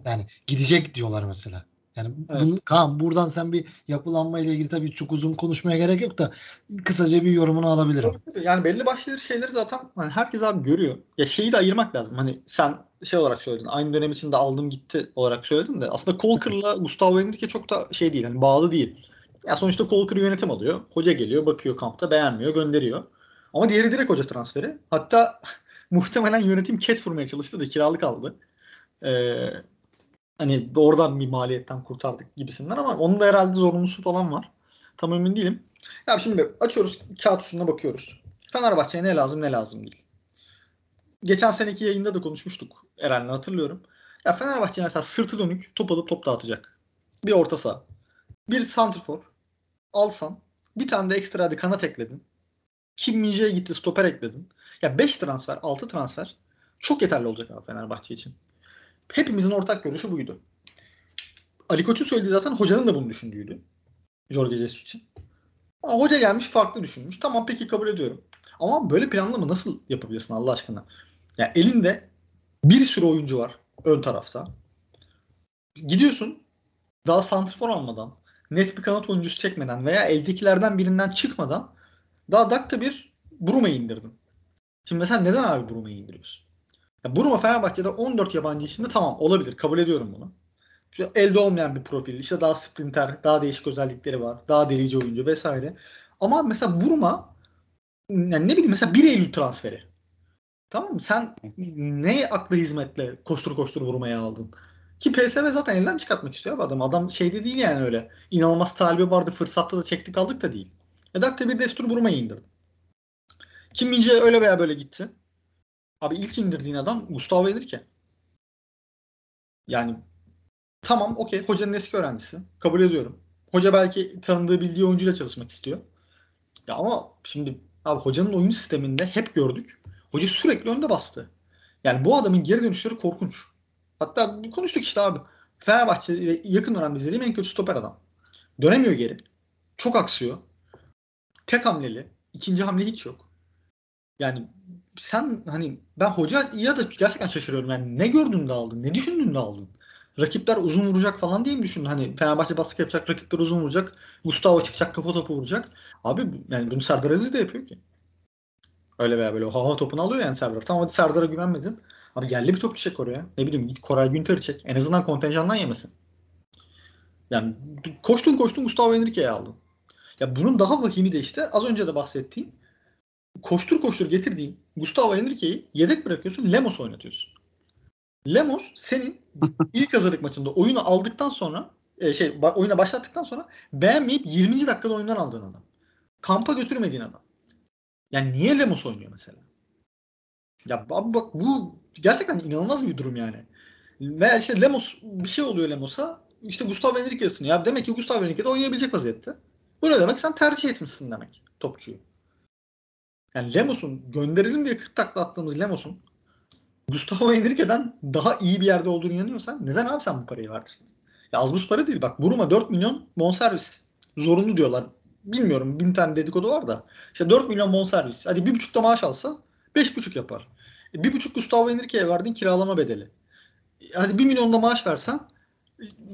Yani gidecek diyorlar mesela. Yani Evet. bunu, Kaan buradan sen bir yapılanma ile ilgili tabii çok uzun konuşmaya gerek yok da kısaca bir yorumunu alabilirim. Yani belli başlı şeyleri zaten hani herkes abi görüyor. Ya şeyi de ayırmak lazım. Hani sen şey olarak söyledin. Aynı dönem içinde aldım gitti olarak söyledin de aslında Kolkır'la Gustavo Henrique çok da şey değil. Hani bağlı değil. Ya sonuçta Kolkır yönetim alıyor. Hoca geliyor, bakıyor kampta, beğenmiyor, gönderiyor. Ama diğeri direkt hoca transferi. Hatta muhtemelen yönetim ket vurmaya çalıştı da kiralık aldı. Ee, hani oradan bir maliyetten kurtardık gibisinden ama onun da herhalde zorunlusu falan var. Tam emin değilim. Ya şimdi açıyoruz kağıt üstünde bakıyoruz. Fenerbahçe'ye ne lazım ne lazım değil. Geçen seneki yayında da konuşmuştuk Eren'le hatırlıyorum. Ya Fenerbahçe mesela sırtı dönük top alıp top dağıtacak. Bir orta saha. Bir santrfor. Alsan. Bir tane de ekstra hadi kanat ekledin. Kim Minje'ye gitti stoper ekledin. Ya 5 transfer 6 transfer çok yeterli olacak abi Fenerbahçe için. Hepimizin ortak görüşü buydu. Ali Koç'un söylediği zaten hocanın da bunu düşündüğüydü. Jorge Jesus için. Ama hoca gelmiş farklı düşünmüş. Tamam peki kabul ediyorum. Ama böyle planlama nasıl yapabilirsin Allah aşkına? Ya elinde bir sürü oyuncu var ön tarafta. Gidiyorsun daha santrfor almadan, net bir kanat oyuncusu çekmeden veya eldekilerden birinden çıkmadan daha dakika bir Bruma'yı indirdin. Şimdi mesela neden abi Bruma'yı indiriyorsun? Ya Bruma Fenerbahçe'de 14 yabancı içinde tamam olabilir. Kabul ediyorum bunu. Elde olmayan bir profil. işte daha sprinter, daha değişik özellikleri var. Daha delici oyuncu vesaire. Ama mesela Buruma yani ne bileyim mesela 1 Eylül transferi. Tamam mı? Sen ne aklı hizmetle koştur koştur Buruma'ya aldın? Ki PSV zaten elden çıkartmak istiyor adam. Adam şeyde değil yani öyle. İnanılmaz talibi vardı. Fırsatta da çektik aldık da değil. E dakika bir destur Buruma'yı indirdi. Kim Mince öyle veya böyle gitti. Abi ilk indirdiğin adam Gustavo Henrique. Yani Tamam okey hocanın eski öğrencisi. Kabul ediyorum. Hoca belki tanıdığı bildiği oyuncuyla çalışmak istiyor. Ya ama şimdi abi hocanın oyun sisteminde hep gördük. Hoca sürekli önde bastı. Yani bu adamın geri dönüşleri korkunç. Hatta konuştuk işte abi. Fenerbahçe'de yakın dönemde izlediğim en kötü stoper adam. Dönemiyor geri. Çok aksıyor. Tek hamleli. İkinci hamle hiç yok. Yani sen hani ben hoca ya da gerçekten şaşırıyorum. Yani ne gördün de aldın? Ne düşündün de aldın? rakipler uzun vuracak falan diye mi düşündün? Hani Fenerbahçe baskı yapacak, rakipler uzun vuracak. Gustavo çıkacak, kafa topu vuracak. Abi yani bunu Serdar Aziz de yapıyor ki. Öyle veya böyle hava topunu alıyor yani Serdar. Tamam hadi Serdar'a güvenmedin. Abi yerli bir topçu çek oraya. Ne bileyim git Koray Günter'i çek. En azından kontenjandan yemesin. Yani koştun koştun Gustavo Henrique'yi aldın. Ya bunun daha vahimi de işte az önce de bahsettiğim koştur koştur getirdiğin Gustavo Henrique'yi yedek bırakıyorsun Lemos oynatıyorsun. Lemos senin ilk hazırlık maçında oyunu aldıktan sonra e, şey oyuna başlattıktan sonra beğenmeyip 20. dakikada oyundan aldığın adam. Kampa götürmediğin adam. Yani niye Lemos oynuyor mesela? Ya abi bak bu gerçekten inanılmaz bir durum yani. Veya işte Lemos bir şey oluyor Lemos'a işte Gustavo Henrique ısınıyor. Ya demek ki Gustavo Henrique de oynayabilecek vaziyette. Bu ne demek? Sen tercih etmişsin demek topçuyu. Yani Lemos'un gönderelim diye 40 takla attığımız Lemos'un Gustavo Henrique'den daha iyi bir yerde olduğunu inanıyorsan neden abi sen bu parayı verdin? Ya az buz para değil. Bak Buruma 4 milyon bonservis. Zorunlu diyorlar. Bilmiyorum bin tane dedikodu var da. İşte 4 milyon bonservis. Hadi 1,5 da maaş alsa 5,5 yapar. E, 1,5 Gustavo Henrique'ye verdiğin kiralama bedeli. E, Hadi 1 milyon da maaş versen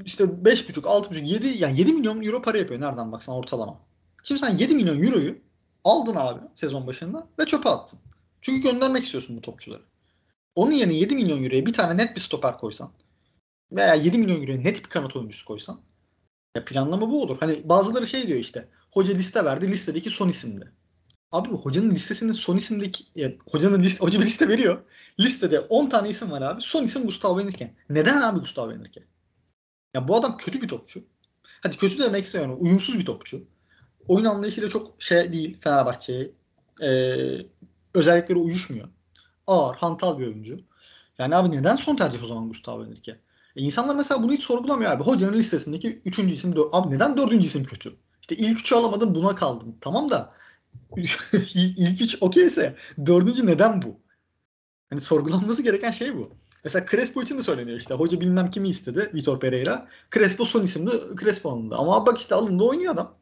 işte 5,5, 6,5, 7 yani 7 milyon euro para yapıyor nereden baksan ortalama. Şimdi sen 7 milyon euroyu aldın abi sezon başında ve çöpe attın. Çünkü göndermek istiyorsun bu topçuları. Onun yerine 7 milyon euroya bir tane net bir stoper koysan veya 7 milyon euroya net bir kanat oyuncusu koysan ya planlama bu olur. Hani bazıları şey diyor işte hoca liste verdi listedeki son isimdi. Abi hocanın listesinde son isimdeki ya, hocanın liste, hoca bir liste veriyor. Listede 10 tane isim var abi. Son isim Gustavo Henrique. Neden abi Gustavo Henrique? Ya bu adam kötü bir topçu. Hadi kötü de demek istemiyorum. Uyumsuz bir topçu. Oyun anlayışıyla çok şey değil Fenerbahçe'ye. Ee, özellikleri uyuşmuyor ağır, hantal bir oyuncu. Yani abi neden son tercih o zaman Gustavo Henrique? E insanlar mesela bunu hiç sorgulamıyor abi. Hocanın listesindeki üçüncü isim dö- abi neden dördüncü isim kötü? İşte ilk üçü alamadın buna kaldın. Tamam da ilk üç okeyse dördüncü neden bu? Hani sorgulanması gereken şey bu. Mesela Crespo için de söyleniyor işte. Hoca bilmem kimi istedi. Vitor Pereira. Crespo son isimdi. Crespo alındı. Ama bak işte alındı oynuyor adam.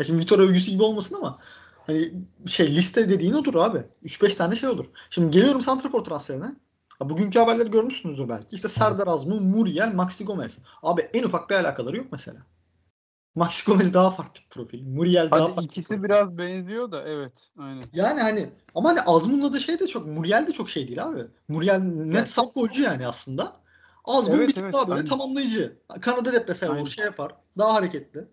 Ya şimdi Vitor övgüsü gibi olmasın ama hani şey liste dediğin odur abi. 3-5 tane şey olur. Şimdi geliyorum Santrafor transferine. Ha, Bugünkü haberleri görmüşsünüzdür belki. İşte Serdar Azmu, Muriel, Maxi Gomez. Abi en ufak bir alakaları yok mesela. Maxi Gomez daha farklı profil. Muriel daha Hadi farklı. ikisi profil. biraz benziyor da evet. Aynen. Yani hani ama hani Azmun'la da şey de çok Muriel de çok şey değil abi. Muriel net Evet. saf golcü yani aslında. Azmun Evet, bir tık evet, daha böyle aynen. tamamlayıcı. Kanada deplese Aynen. vur şey yapar. Daha hareketli.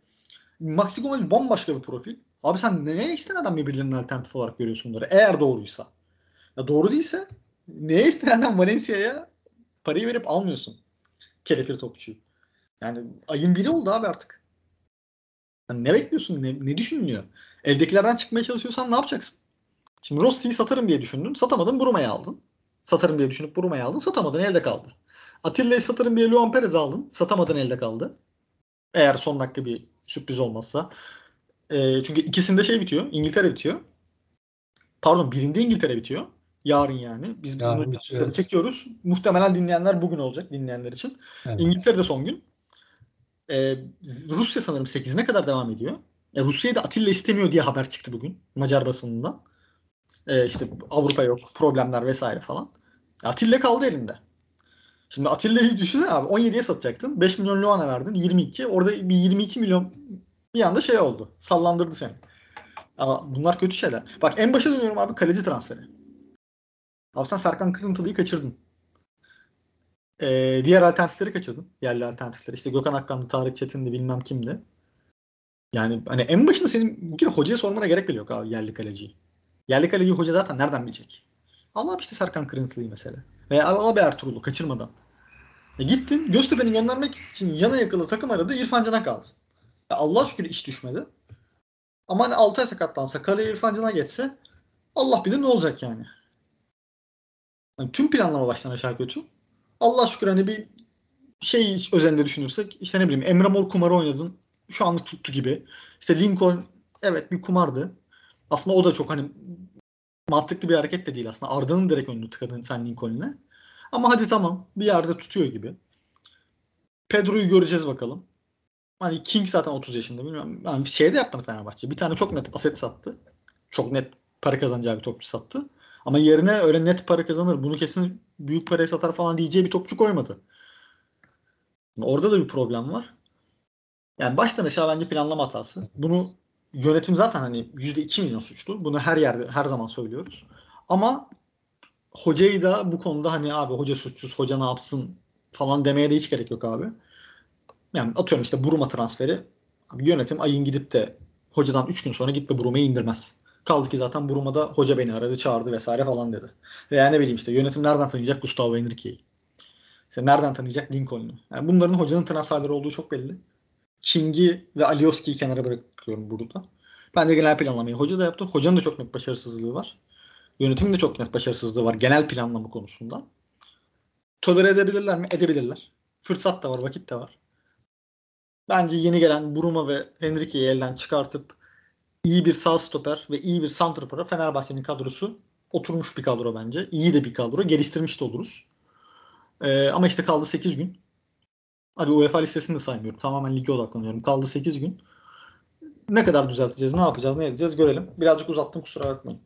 Maxi Gomez bambaşka bir profil. Abi sen neye istenen birbirlerinin alternatif olarak görüyorsun bunları? Eğer doğruysa. Ya doğru değilse neye istenenden Valencia'ya parayı verip almıyorsun. Kelepir topçuyu. Yani ayın biri oldu abi artık. Yani ne bekliyorsun? Ne, ne düşünülüyor? Evdekilerden çıkmaya çalışıyorsan ne yapacaksın? Şimdi Rossi'yi satarım diye düşündün. Satamadın Bruma'yı aldın. Satarım diye düşünüp Bruma'yı aldın. Satamadın elde kaldı. Atilla'yı satarım diye Luan Perez aldın. Satamadın elde kaldı. Eğer son dakika bir sürpriz olmazsa. Ee, çünkü ikisinde şey bitiyor. İngiltere bitiyor. Pardon birinde İngiltere bitiyor. Yarın yani. Biz Yarın bunu bitiyor, evet. çekiyoruz. Muhtemelen dinleyenler bugün olacak dinleyenler için. Evet. İngiltere'de son gün. Ee, Rusya sanırım 8'ine kadar devam ediyor. E, Rusya'yı da Atilla istemiyor diye haber çıktı bugün. Macar basınından. Ee, işte Avrupa yok, problemler vesaire falan. Atilla kaldı elinde. Şimdi Atilla'yı düşünsene abi 17'ye satacaktın. 5 milyon Luan'a verdin 22. Orada bir 22 milyon bir anda şey oldu. Sallandırdı seni. Aa, bunlar kötü şeyler. Bak en başa dönüyorum abi kaleci transferi. Abi sen Serkan Kırıntılı'yı kaçırdın. Ee, diğer alternatifleri kaçırdın. Yerli alternatifleri. İşte Gökhan Akkan'dı, Tarık Çetin'di bilmem kimdi. Yani hani en başında senin bir hocaya sormana gerek bile yok abi yerli kaleciyi. Yerli kaleciyi hoca zaten nereden bilecek? Allah işte Serkan Kırıntılı'yı mesela. Veya al bir Ertuğrul'u kaçırmadan. E gittin Göztepe'ni göndermek için yana yakılı takım aradı İrfan Can'a kalsın. Ya Allah şükür iş düşmedi. Ama hani Altay sakatlansa kaleye İrfan Can'a geçse Allah bilir ne olacak yani. Hani tüm planlama baştan aşağı kötü. Allah şükür hani bir şey özelinde düşünürsek işte ne bileyim Emre Mor kumarı oynadın. Şu anlık tuttu gibi. İşte Lincoln evet bir kumardı. Aslında o da çok hani mantıklı bir hareket de değil aslında. Arda'nın direkt önünü tıkadın sen Lincoln'le. Ama hadi tamam bir yerde tutuyor gibi. Pedro'yu göreceğiz bakalım. Hani King zaten 30 yaşında bilmiyorum. Yani şey de yapmadı Fenerbahçe. Bir tane çok net aset sattı. Çok net para kazanacağı bir topçu sattı. Ama yerine öyle net para kazanır. Bunu kesin büyük paraya satar falan diyeceği bir topçu koymadı. Orada da bir problem var. Yani baştan aşağı bence planlama hatası. Bunu yönetim zaten hani %2 milyon suçlu. Bunu her yerde her zaman söylüyoruz. Ama hocayı da bu konuda hani abi hoca suçsuz, hoca ne yapsın falan demeye de hiç gerek yok abi. Yani atıyorum işte Buruma transferi. Abi yönetim ayın gidip de hocadan 3 gün sonra gitme Buruma'yı indirmez. Kaldı ki zaten Buruma'da hoca beni aradı, çağırdı vesaire falan dedi. Veya ne bileyim işte yönetim nereden tanıyacak Gustavo Henrique'yi? İşte nereden tanıyacak Lincoln'u? Yani bunların hocanın transferleri olduğu çok belli. King'i ve Alioski'yi kenara bırakıyorum burada. Bence genel planlamayı hoca da yaptı. Hocanın da çok net başarısızlığı var. Yönetimin de çok net başarısızlığı var genel planlama konusunda. Tolere edebilirler mi? Edebilirler. Fırsat da var, vakit de var. Bence yeni gelen Buruma ve Henrique'yi elden çıkartıp iyi bir sağ stoper ve iyi bir santrafora Fenerbahçe'nin kadrosu oturmuş bir kadro bence. İyi de bir kadro. Geliştirmiş de oluruz. Ee, ama işte kaldı 8 gün. Hadi UEFA listesini de saymıyorum. Tamamen lige odaklanıyorum. Kaldı 8 gün. Ne kadar düzelteceğiz, ne yapacağız, ne edeceğiz görelim. Birazcık uzattım kusura bakmayın.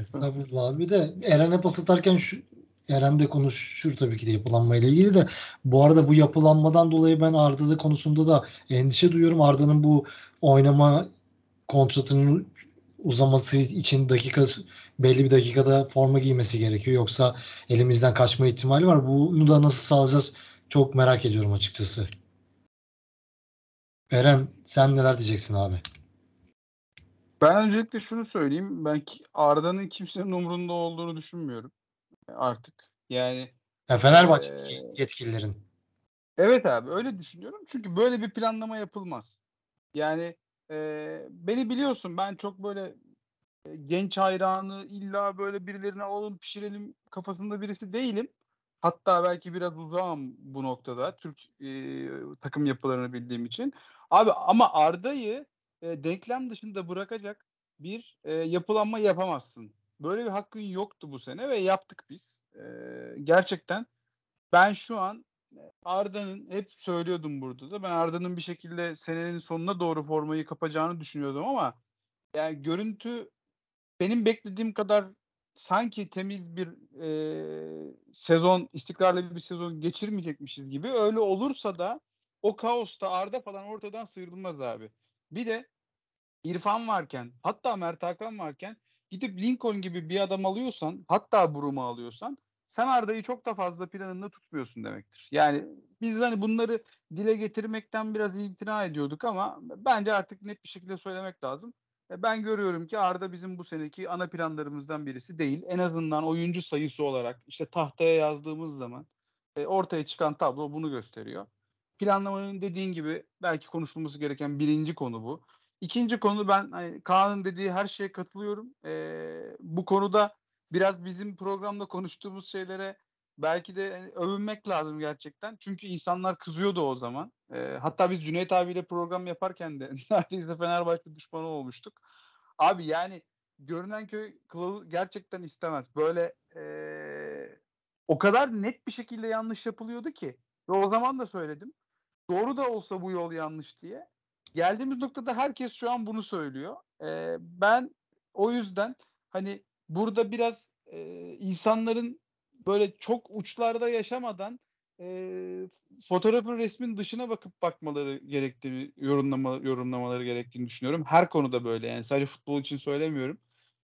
Estağfurullah abi de Eren'e pas atarken şu Eren de konuşur tabii ki de yapılanmayla ilgili de bu arada bu yapılanmadan dolayı ben Arda'da konusunda da endişe duyuyorum. Arda'nın bu oynama kontratının uzaması için dakika belli bir dakikada forma giymesi gerekiyor. Yoksa elimizden kaçma ihtimali var. Bunu da nasıl sağlayacağız çok merak ediyorum açıkçası. Eren sen neler diyeceksin abi? Ben öncelikle şunu söyleyeyim. Ben Arda'nın kimsenin umurunda olduğunu düşünmüyorum artık. Yani Ya Fenerbahçe Ee, yetkililerin. evet abi öyle düşünüyorum. Çünkü böyle bir planlama yapılmaz. Yani e, beni biliyorsun ben çok böyle genç hayranı illa böyle birilerini alalım pişirelim kafasında birisi değilim. Hatta belki biraz uzağım bu noktada Türk e, takım yapılarını bildiğim için. Abi ama Arda'yı e, denklem dışında bırakacak bir e, yapılanma yapamazsın. Böyle bir hakkın yoktu bu sene ve yaptık biz. E, gerçekten ben şu an Arda'nın hep söylüyordum burada da ben Arda'nın bir şekilde senenin sonuna doğru formayı kapacağını düşünüyordum ama yani görüntü benim beklediğim kadar sanki temiz bir e, sezon, istikrarlı bir sezon geçirmeyecekmişiz gibi. Öyle olursa da o kaosta Arda falan ortadan sıyrılmaz abi. Bir de İrfan varken hatta Mert Hakan varken gidip Lincoln gibi bir adam alıyorsan hatta Burum'u alıyorsan sen Arda'yı çok da fazla planında tutmuyorsun demektir. Yani biz hani bunları dile getirmekten biraz imtina ediyorduk ama bence artık net bir şekilde söylemek lazım. E, ben görüyorum ki Arda bizim bu seneki ana planlarımızdan birisi değil. En azından oyuncu sayısı olarak işte tahtaya yazdığımız zaman e, ortaya çıkan tablo bunu gösteriyor. Planlamanın dediğin gibi belki konuşulması gereken birinci konu bu. İkinci konu ben hani, Kaan'ın dediği her şeye katılıyorum. E, bu konuda biraz bizim programda konuştuğumuz şeylere belki de yani, övünmek lazım gerçekten. Çünkü insanlar kızıyordu o zaman. E, hatta biz Cüneyt abiyle program yaparken de neredeyse Fenerbahçe düşmanı olmuştuk. Abi yani görünen köy kılavuz gerçekten istemez. Böyle e, o kadar net bir şekilde yanlış yapılıyordu ki. Ve o zaman da söyledim. Doğru da olsa bu yol yanlış diye. Geldiğimiz noktada herkes şu an bunu söylüyor. E, ben o yüzden hani burada biraz e, insanların böyle çok uçlarda yaşamadan e, fotoğrafın resmin dışına bakıp bakmaları gerektiğini yorumlama, yorumlamaları gerektiğini düşünüyorum. Her konuda böyle yani sadece futbol için söylemiyorum.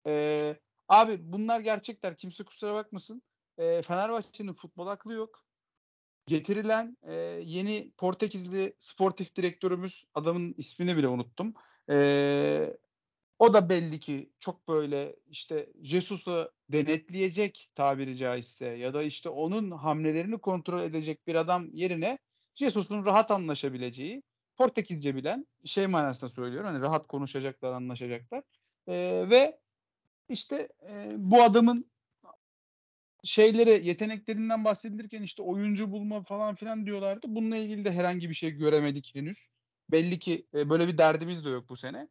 E, abi bunlar gerçekler kimse kusura bakmasın. E, Fenerbahçe'nin futbol aklı yok. Getirilen e, yeni Portekizli sportif direktörümüz adamın ismini bile unuttum. E, o da belli ki çok böyle işte Jesus'u denetleyecek tabiri caizse ya da işte onun hamlelerini kontrol edecek bir adam yerine Jesus'un rahat anlaşabileceği Portekizce bilen şey manasında söylüyorum. Hani rahat konuşacaklar, anlaşacaklar. Ee, ve işte e, bu adamın şeyleri, yeteneklerinden bahsedilirken işte oyuncu bulma falan filan diyorlardı. Bununla ilgili de herhangi bir şey göremedik henüz. Belli ki e, böyle bir derdimiz de yok bu sene.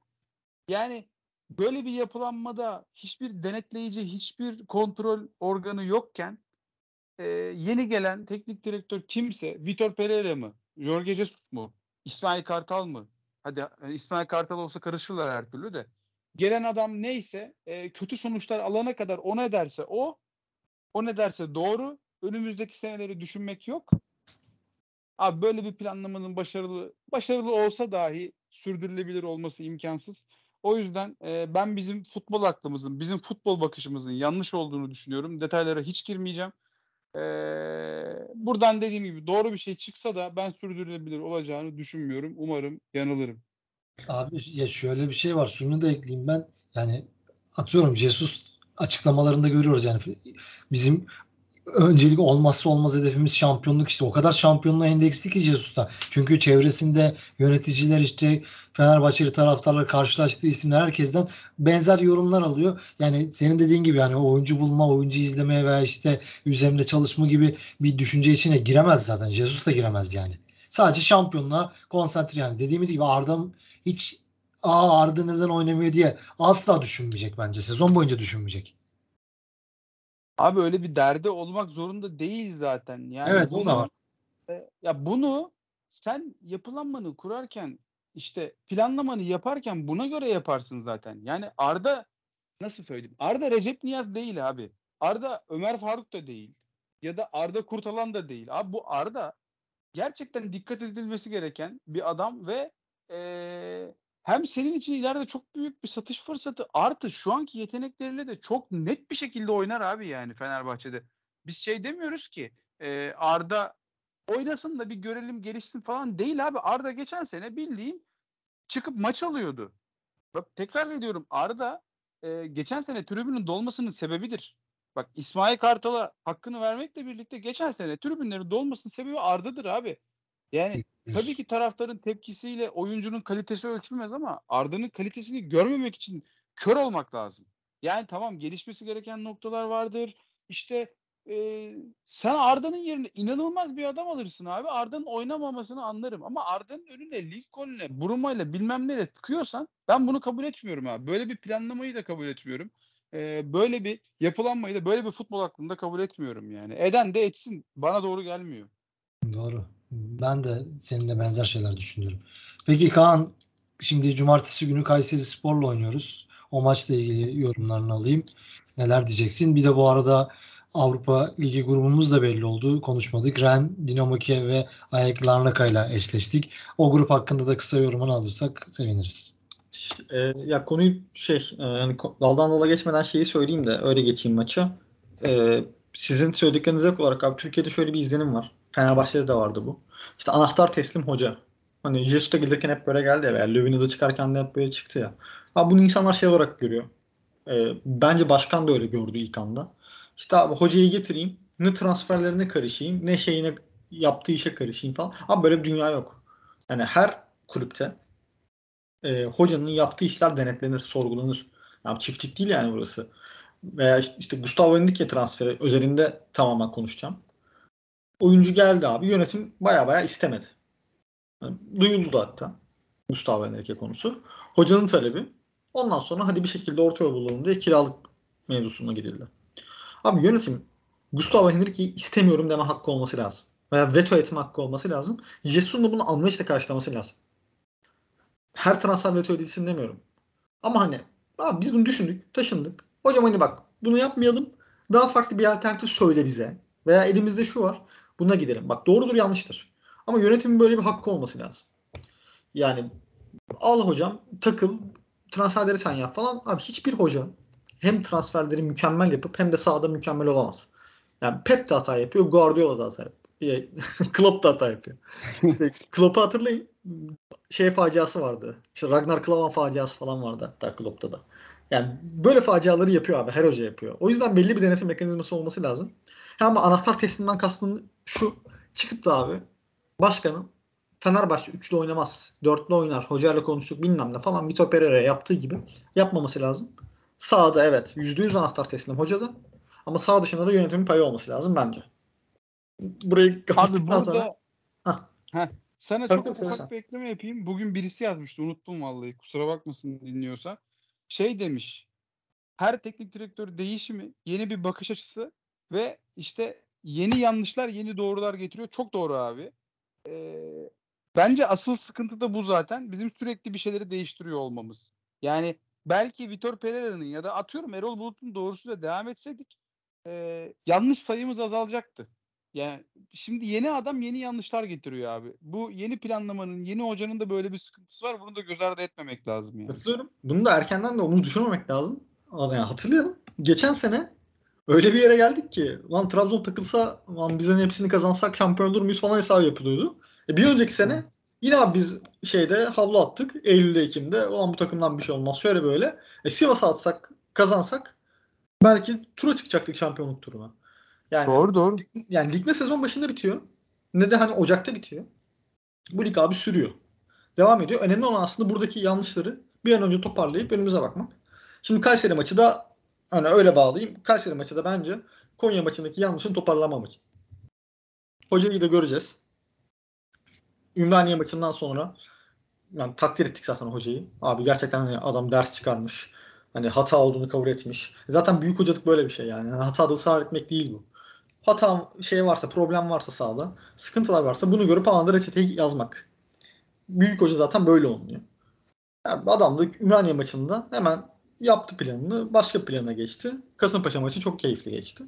Yani böyle bir yapılanmada hiçbir denetleyici, hiçbir kontrol organı yokken e, yeni gelen teknik direktör kimse, Vitor Pereira mı, Jorge Jesus mu, İsmail Kartal mı? Hadi yani İsmail Kartal olsa karışırlar her türlü de. Gelen adam neyse e, kötü sonuçlar alana kadar o ne derse o, o ne derse doğru. Önümüzdeki seneleri düşünmek yok. Abi böyle bir planlamanın başarılı başarılı olsa dahi sürdürülebilir olması imkansız. O yüzden e, ben bizim futbol aklımızın, bizim futbol bakışımızın yanlış olduğunu düşünüyorum. Detaylara hiç girmeyeceğim. E, buradan dediğim gibi doğru bir şey çıksa da ben sürdürülebilir olacağını düşünmüyorum. Umarım yanılırım. Abi ya şöyle bir şey var. Şunu da ekleyeyim ben. Yani atıyorum Jesus açıklamalarında görüyoruz yani bizim öncelik olmazsa olmaz hedefimiz şampiyonluk işte o kadar şampiyonluğa endeksli ki Jesus'ta. Çünkü çevresinde yöneticiler işte Fenerbahçeli taraftarlar karşılaştığı isimler herkesten benzer yorumlar alıyor. Yani senin dediğin gibi yani oyuncu bulma, oyuncu izlemeye veya işte üzerinde çalışma gibi bir düşünce içine giremez zaten. Jesus da giremez yani. Sadece şampiyonluğa konsantre yani. Dediğimiz gibi Arda hiç aa Arda neden oynamıyor diye asla düşünmeyecek bence. Sezon boyunca düşünmeyecek. Abi öyle bir derde olmak zorunda değil zaten. Yani evet bunu, o da var. E, ya bunu sen yapılanmanı kurarken işte planlamanı yaparken buna göre yaparsın zaten. Yani Arda nasıl söyleyeyim? Arda Recep Niyaz değil abi. Arda Ömer Faruk da değil. Ya da Arda Kurtalan da değil. Abi bu Arda gerçekten dikkat edilmesi gereken bir adam ve ee, hem senin için ileride çok büyük bir satış fırsatı artı şu anki yetenekleriyle de çok net bir şekilde oynar abi yani Fenerbahçe'de. Biz şey demiyoruz ki e, Arda oynasın da bir görelim gelişsin falan değil abi. Arda geçen sene bildiğin çıkıp maç alıyordu. Bak tekrar ediyorum Arda e, geçen sene tribünün dolmasının sebebidir. Bak İsmail Kartal'a hakkını vermekle birlikte geçen sene tribünlerin dolmasının sebebi Arda'dır abi. Yani tabii ki taraftarın tepkisiyle oyuncunun kalitesi ölçülmez ama Arda'nın kalitesini görmemek için kör olmak lazım. Yani tamam gelişmesi gereken noktalar vardır. İşte e, sen Arda'nın yerine inanılmaz bir adam alırsın abi. Arda'nın oynamamasını anlarım. Ama Arda'nın önüne Lincoln'le, Bruma'yla bilmem neyle tıkıyorsan ben bunu kabul etmiyorum abi. Böyle bir planlamayı da kabul etmiyorum. E, böyle bir yapılanmayı da böyle bir futbol aklında kabul etmiyorum yani. Eden de etsin. Bana doğru gelmiyor. Doğru. Ben de seninle benzer şeyler düşünüyorum. Peki Kaan şimdi cumartesi günü Kayseri Spor'la oynuyoruz. O maçla ilgili yorumlarını alayım. Neler diyeceksin? Bir de bu arada Avrupa Ligi grubumuz da belli oldu. Konuşmadık. Ren, Dinamo Kiev ve Ayak Larnaka ile eşleştik. O grup hakkında da kısa yorumunu alırsak seviniriz. E, ya konuyu şey e, yani daldan dala geçmeden şeyi söyleyeyim de öyle geçeyim maça. E, sizin söylediklerinize olarak abi Türkiye'de şöyle bir izlenim var. Fenerbahçe'de de vardı bu. İşte anahtar teslim hoca. Hani Jesus'ta gelirken hep böyle geldi ya veya Löw'ün de çıkarken de hep böyle çıktı ya. Abi bunu insanlar şey olarak görüyor. E, bence başkan da öyle gördü ilk anda. İşte abi hocayı getireyim. Ne transferlerine karışayım. Ne şeyine yaptığı işe karışayım falan. Abi böyle bir dünya yok. Yani her kulüpte e, hocanın yaptığı işler denetlenir, sorgulanır. Yani çiftlik değil yani burası. Veya işte, işte Gustavo Henrique transferi özelinde tamamen konuşacağım. Oyuncu geldi abi. Yönetim baya baya istemedi. Yani duyuldu da hatta. Gustavo Henrique konusu. Hocanın talebi. Ondan sonra hadi bir şekilde orta yol bulalım diye kiralık mevzusuna gidildi. Abi yönetim Gustavo Henrique'yi istemiyorum deme hakkı olması lazım. Veya veto etme hakkı olması lazım. Jesus'un da bunu anlayışla karşılaması lazım. Her transfer veto edilsin demiyorum. Ama hani abi biz bunu düşündük, taşındık. Hocam hani bak bunu yapmayalım. Daha farklı bir alternatif söyle bize. Veya elimizde şu var. Buna gidelim. Bak doğrudur yanlıştır. Ama yönetimin böyle bir hakkı olması lazım. Yani al hocam takıl transferleri sen yap falan. Abi hiçbir hoca hem transferleri mükemmel yapıp hem de sahada mükemmel olamaz. Yani Pep de hata yapıyor, Guardiola da hata yapıyor. Klopp da hata yapıyor. İşte Klopp'u hatırlayın. Şey faciası vardı. İşte Ragnar Klavan faciası falan vardı hatta Klopp'ta da. Yani böyle faciaları yapıyor abi. Her hoca yapıyor. O yüzden belli bir denetim mekanizması olması lazım. Ama anahtar testinden kastım şu. Çıkıp da abi başkanın Fenerbahçe üçlü oynamaz. Dörtlü oynar. Hocayla konuştuk bilmem ne falan. Vitor Pereira yaptığı gibi yapmaması lazım. Sağda evet %100 anahtar teslim hocada. Ama sağ dışında da yönetimin payı olması lazım bence. Burayı kapattıktan burada, sonra... Heh. Heh, sana çok ufak bir ekleme yapayım. Bugün birisi yazmıştı. Unuttum vallahi. Kusura bakmasın dinliyorsa. Şey demiş. Her teknik direktör değişimi yeni bir bakış açısı ve işte yeni yanlışlar yeni doğrular getiriyor. Çok doğru abi. Ee, bence asıl sıkıntı da bu zaten. Bizim sürekli bir şeyleri değiştiriyor olmamız. Yani belki Vitor Pereira'nın ya da atıyorum Erol Bulut'un doğrusuyla devam etseydik e, yanlış sayımız azalacaktı. Yani şimdi yeni adam yeni yanlışlar getiriyor abi. Bu yeni planlamanın, yeni hocanın da böyle bir sıkıntısı var. Bunu da göz ardı etmemek lazım yani. Hatırlıyorum. Bunu da erkenden de omuz düşürmemek lazım. Yani hatırlayalım. Geçen sene öyle bir yere geldik ki lan Trabzon takılsa lan bizden hepsini kazansak şampiyon olur muyuz falan hesabı yapılıyordu. E bir önceki sene Yine abi biz şeyde havlu attık. Eylül'de Ekim'de. Olan bu takımdan bir şey olmaz. Şöyle böyle. E, Sivas'a atsak kazansak belki tura çıkacaktık şampiyonluk turuna. Yani, doğru doğru. Yani lig ne sezon başında bitiyor. Ne de hani Ocak'ta bitiyor. Bu lig abi sürüyor. Devam ediyor. Önemli olan aslında buradaki yanlışları bir an önce toparlayıp önümüze bakmak. Şimdi Kayseri maçı da hani öyle bağlayayım. Kayseri maçı da bence Konya maçındaki yanlışın toparlanma maçı. Hocayı da göreceğiz. Ümraniye maçından sonra yani takdir ettik zaten hocayı. Abi gerçekten hani adam ders çıkarmış. Hani hata olduğunu kabul etmiş. Zaten büyük hocalık böyle bir şey yani. yani hatada ısrar etmek değil bu. Hata şey varsa, problem varsa sağda, sıkıntılar varsa bunu görüp anında reçeteyi yazmak. Büyük hoca zaten böyle olmuyor. Yani adam da Ümraniye maçında hemen yaptı planını, başka plana geçti. Kasımpaşa maçı çok keyifli geçti.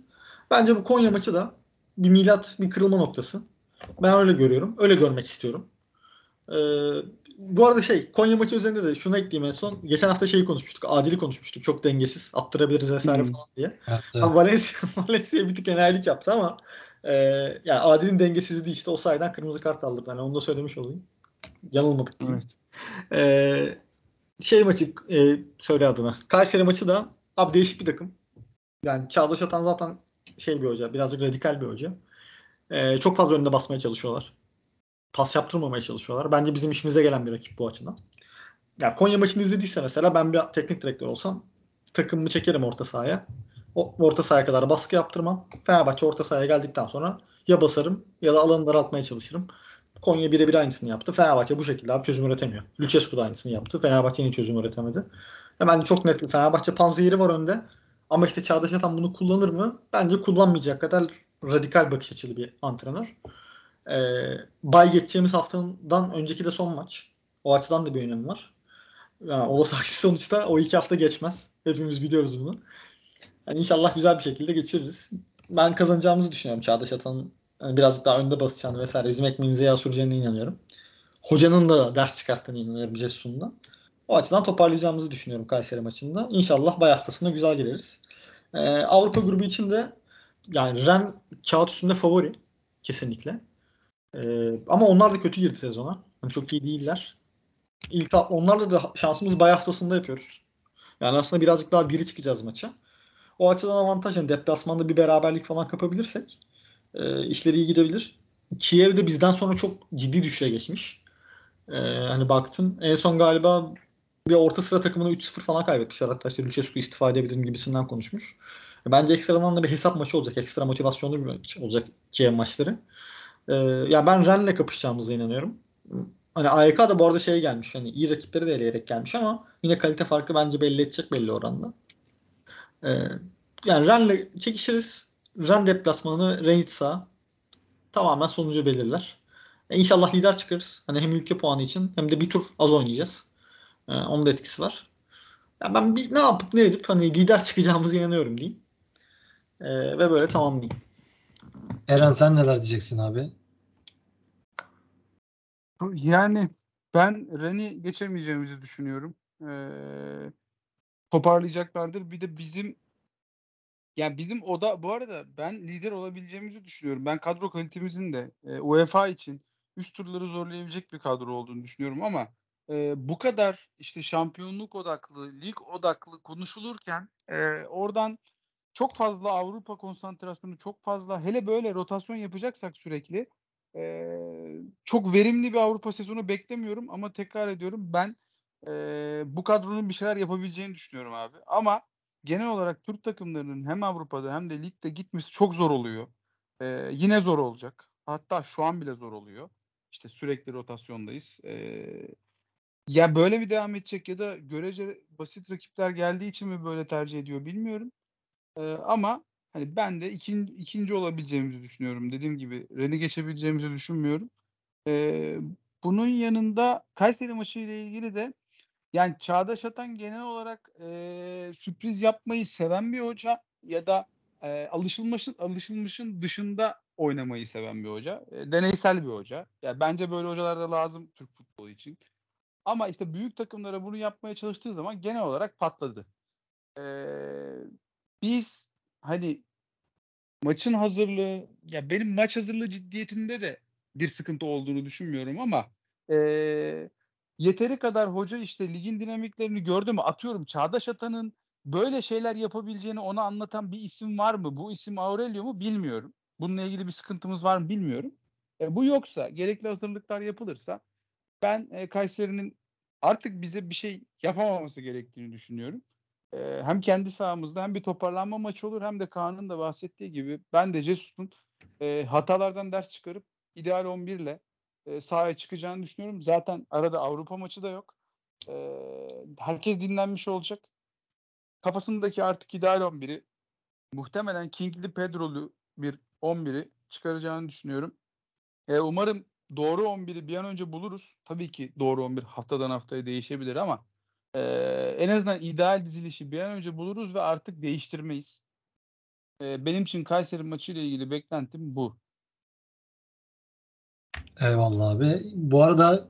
Bence bu Konya maçı da bir milat, bir kırılma noktası. Ben öyle görüyorum. Öyle görmek istiyorum. Ee, bu arada şey Konya maçı üzerinde de şunu ekleyeyim en son. Geçen hafta şeyi konuşmuştuk. Adil'i konuşmuştuk. Çok dengesiz. Attırabiliriz vesaire hmm. falan diye. Evet, evet. Valencia, Valencia bir tık enayilik yaptı ama e, yani Adil'in dengesizliği işte o sayeden kırmızı kart aldırdı. Yani onu da söylemiş olayım. Yanılmadık değil. Evet. Ee, şey maçı e, söyle adına. Kayseri maçı da abi değişik bir takım. Yani Çağdaş Atan zaten şey bir hoca. Birazcık radikal bir hoca. Ee, çok fazla önünde basmaya çalışıyorlar. Pas yaptırmamaya çalışıyorlar. Bence bizim işimize gelen bir rakip bu açıdan. Ya Konya maçını izlediyse mesela ben bir teknik direktör olsam takımımı çekerim orta sahaya. O, orta sahaya kadar baskı yaptırmam. Fenerbahçe orta sahaya geldikten sonra ya basarım ya da alanı daraltmaya çalışırım. Konya birebir aynısını yaptı. Fenerbahçe bu şekilde abi çözüm üretemiyor. Lucescu da aynısını yaptı. Fenerbahçe'nin çözüm üretemedi. Hemen çok net bir Fenerbahçe panzehiri var önde. Ama işte Çağdaş Atan bunu kullanır mı? Bence kullanmayacak kadar radikal bakış açılı bir antrenör. Ee, bay geçeceğimiz haftadan önceki de son maç. O açıdan da bir önemi var. Yani olası aksi sonuçta o iki hafta geçmez. Hepimiz biliyoruz bunu. Yani inşallah güzel bir şekilde geçiririz. Ben kazanacağımızı düşünüyorum Çağdaş Atan'ın yani birazcık daha önde basacağını vesaire bizim ekmeğimize yağ süreceğine inanıyorum. Hocanın da ders çıkarttığını inanıyorum Jesus'un O açıdan toparlayacağımızı düşünüyorum Kayseri maçında. İnşallah bay haftasında güzel gireriz. Ee, Avrupa grubu için de yani Ren kağıt üstünde favori kesinlikle. Ee, ama onlar da kötü girdi sezona. Yani çok iyi değiller. İlk onlarla da şansımız bay haftasında yapıyoruz. Yani aslında birazcık daha diri çıkacağız maça. O açıdan avantaj. Yani deplasmanda bir beraberlik falan kapabilirsek e, işleri iyi gidebilir. Kiev de bizden sonra çok ciddi düşüşe geçmiş. E, hani baktım en son galiba bir orta sıra takımına 3-0 falan kaybetmişler. Hatta işte Lucescu istifa edebilirim gibisinden konuşmuş. Bence ekstradan da bir hesap maçı olacak. Ekstra motivasyonlu bir maç olacak Kiev maçları. Ee, ya ben Rennes'le kapışacağımıza inanıyorum. Hani AYK da bu arada şey gelmiş. Hani iyi rakipleri de eleyerek gelmiş ama yine kalite farkı bence belli edecek belli oranda. Ee, yani Rennes'le çekişiriz. Ren deplasmanı Renitsa tamamen sonucu belirler. E inşallah lider çıkarız. Hani hem ülke puanı için hem de bir tur az oynayacağız. Ee, onun da etkisi var. Ya ben bir, ne yapıp ne edip hani lider çıkacağımıza inanıyorum diyeyim. Ee, ve böyle tamamlayayım. Eren sen neler diyeceksin abi? Yani ben Ren'i geçemeyeceğimizi düşünüyorum. Ee, toparlayacaklardır. Bir de bizim yani bizim oda bu arada ben lider olabileceğimizi düşünüyorum. Ben kadro kalitemizin de e, UEFA için üst turları zorlayabilecek bir kadro olduğunu düşünüyorum ama e, bu kadar işte şampiyonluk odaklı, lig odaklı konuşulurken e, oradan çok fazla Avrupa konsantrasyonu, çok fazla hele böyle rotasyon yapacaksak sürekli e, çok verimli bir Avrupa sezonu beklemiyorum ama tekrar ediyorum ben e, bu kadronun bir şeyler yapabileceğini düşünüyorum abi. Ama genel olarak Türk takımlarının hem Avrupa'da hem de ligde gitmesi çok zor oluyor. E, yine zor olacak. Hatta şu an bile zor oluyor. İşte sürekli rotasyondayız. E, ya böyle mi devam edecek ya da görece basit rakipler geldiği için mi böyle tercih ediyor bilmiyorum. Ee, ama hani ben de ikinci, ikinci olabileceğimizi düşünüyorum. Dediğim gibi Ren'i geçebileceğimizi düşünmüyorum. Ee, bunun yanında Kayseri maçı ile ilgili de yani Çağdaş Atan genel olarak e, sürpriz yapmayı seven bir hoca ya da e, alışılmışın alışılmışın dışında oynamayı seven bir hoca. E, deneysel bir hoca. Yani bence böyle hocalar da lazım Türk futbolu için. Ama işte büyük takımlara bunu yapmaya çalıştığı zaman genel olarak patladı. Ee, biz hani maçın hazırlığı ya benim maç hazırlığı ciddiyetinde de bir sıkıntı olduğunu düşünmüyorum ama e, yeteri kadar hoca işte ligin dinamiklerini gördü mü? Atıyorum Çağdaş Atan'ın böyle şeyler yapabileceğini ona anlatan bir isim var mı? Bu isim Aurelio mu? Bilmiyorum. Bununla ilgili bir sıkıntımız var mı? Bilmiyorum. E, bu yoksa, gerekli hazırlıklar yapılırsa ben e, Kayseri'nin artık bize bir şey yapamaması gerektiğini düşünüyorum. E, hem kendi sahamızda hem bir toparlanma maçı olur hem de Kaan'ın da bahsettiği gibi ben de Jesus'un e, hatalardan ders çıkarıp ideal 11 ile e, sahaya çıkacağını düşünüyorum. Zaten arada Avrupa maçı da yok. E, herkes dinlenmiş olacak. Kafasındaki artık ideal 11'i muhtemelen King'li Pedro'lu bir 11'i çıkaracağını düşünüyorum. E, umarım doğru 11'i bir an önce buluruz. Tabii ki doğru 11 haftadan haftaya değişebilir ama e, en azından ideal dizilişi bir an önce buluruz ve artık değiştirmeyiz. Benim için Kayseri maçı ile ilgili beklentim bu. Eyvallah abi. Bu arada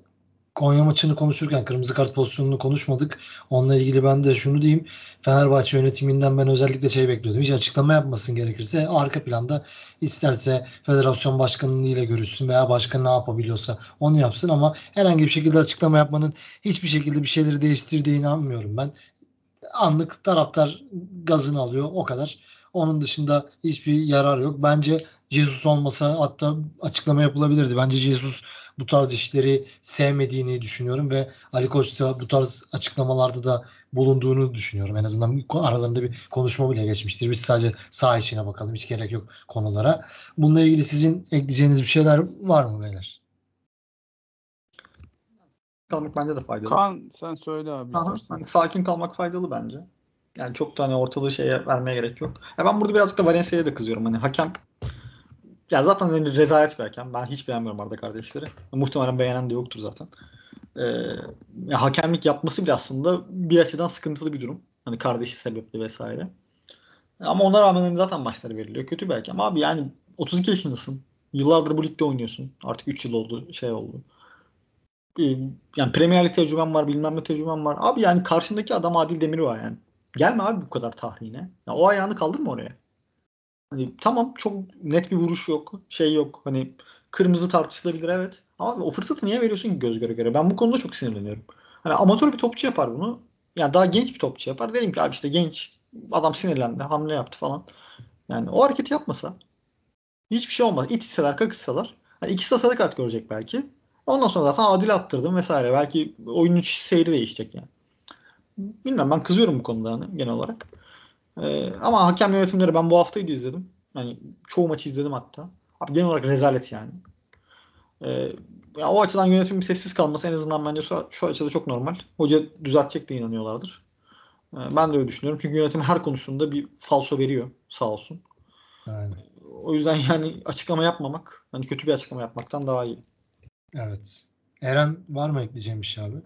Konya maçını konuşurken kırmızı kart pozisyonunu konuşmadık. Onunla ilgili ben de şunu diyeyim. Fenerbahçe yönetiminden ben özellikle şey bekliyordum. Hiç açıklama yapmasın gerekirse arka planda isterse federasyon başkanının ile görüşsün veya başkan ne yapabiliyorsa onu yapsın ama herhangi bir şekilde açıklama yapmanın hiçbir şekilde bir şeyleri değiştirdiğini inanmıyorum ben. Anlık taraftar gazını alıyor o kadar. Onun dışında hiçbir yarar yok. Bence Jesus olmasa hatta açıklama yapılabilirdi. Bence Jesus bu tarz işleri sevmediğini düşünüyorum ve Ali Koç da bu tarz açıklamalarda da bulunduğunu düşünüyorum. En azından aralarında bir konuşma bile geçmiştir. Biz sadece saha içine bakalım. Hiç gerek yok konulara. Bununla ilgili sizin ekleyeceğiniz bir şeyler var mı beyler? Kalmak bence de faydalı. Kaan sen söyle abi. Aha, hani sakin kalmak faydalı bence. Yani çok da hani ortalığı şeye vermeye gerek yok. Ya ben burada birazcık da Valencia'ya da kızıyorum. Hani hakem ya zaten hani rezalet bir hakem. Ben hiç beğenmiyorum Arda kardeşleri. Muhtemelen beğenen de yoktur zaten. Ee, ya hakemlik yapması bile aslında bir açıdan sıkıntılı bir durum. Hani kardeşi sebepli vesaire. Ama ona rağmen hani zaten maçları veriliyor. Kötü bir hakem. Abi yani 32 yaşındasın. Yıllardır bu ligde oynuyorsun. Artık 3 yıl oldu şey oldu. Ee, yani Premier Lig tecrüben var, bilmem ne tecrüben var. Abi yani karşındaki adam Adil Demir var yani. Gelme abi bu kadar tahrine. Ya o ayağını kaldırma oraya. Hani tamam çok net bir vuruş yok. Şey yok. Hani kırmızı tartışılabilir evet. Ama o fırsatı niye veriyorsun ki göz göre göre? Ben bu konuda çok sinirleniyorum. Hani amatör bir topçu yapar bunu. Yani daha genç bir topçu yapar. Derim ki abi işte genç adam sinirlendi, hamle yaptı falan. Yani o hareketi yapmasa hiçbir şey olmaz. İtişseler, kakışsalar. Hani ikisi de sarı kart görecek belki. Ondan sonra zaten adil attırdım vesaire. Belki oyunun seyri değişecek yani. Bilmem ben kızıyorum bu konuda hani genel olarak. Ee, ama hakem yönetimleri ben bu haftayı da izledim. Yani çoğu maçı izledim hatta. Abi genel olarak rezalet yani. Ee, ya o açıdan yönetimin sessiz kalması en azından bence şu, şu açıda çok normal. Hoca düzeltecek de inanıyorlardır. Ee, ben de öyle düşünüyorum. Çünkü yönetim her konusunda bir falso veriyor sağ olsun. Yani, O yüzden yani açıklama yapmamak, hani kötü bir açıklama yapmaktan daha iyi. evet. Eren var mı ekleyeceğim bir şey abi?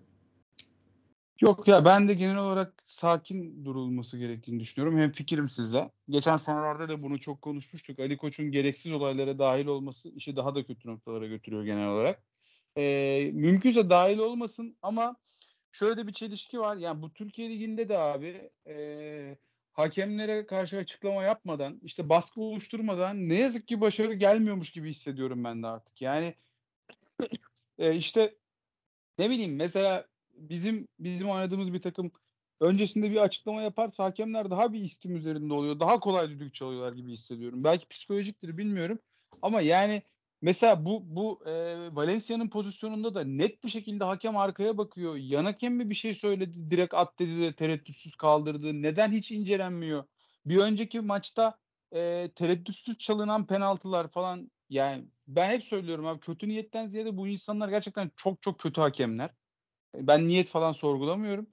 Yok ya ben de genel olarak sakin durulması gerektiğini düşünüyorum. Hem fikrim sizle. Geçen senelerde de bunu çok konuşmuştuk. Ali Koç'un gereksiz olaylara dahil olması işi daha da kötü noktalara götürüyor genel olarak. Ee, mümkünse dahil olmasın ama şöyle de bir çelişki var. Yani bu Türkiye Ligi'nde de abi e, hakemlere karşı açıklama yapmadan işte baskı oluşturmadan ne yazık ki başarı gelmiyormuş gibi hissediyorum ben de artık. Yani e, işte ne bileyim mesela bizim bizim oynadığımız bir takım öncesinde bir açıklama yaparsa hakemler daha bir istim üzerinde oluyor. Daha kolay düdük çalıyorlar gibi hissediyorum. Belki psikolojiktir bilmiyorum. Ama yani mesela bu bu e, Valencia'nın pozisyonunda da net bir şekilde hakem arkaya bakıyor. Yan hakem mi bir şey söyledi, direkt at dedi de tereddütsüz kaldırdı. Neden hiç incelenmiyor? Bir önceki maçta e, tereddütsüz çalınan penaltılar falan yani ben hep söylüyorum abi kötü niyetten ziyade bu insanlar gerçekten çok çok kötü hakemler. Ben niyet falan sorgulamıyorum.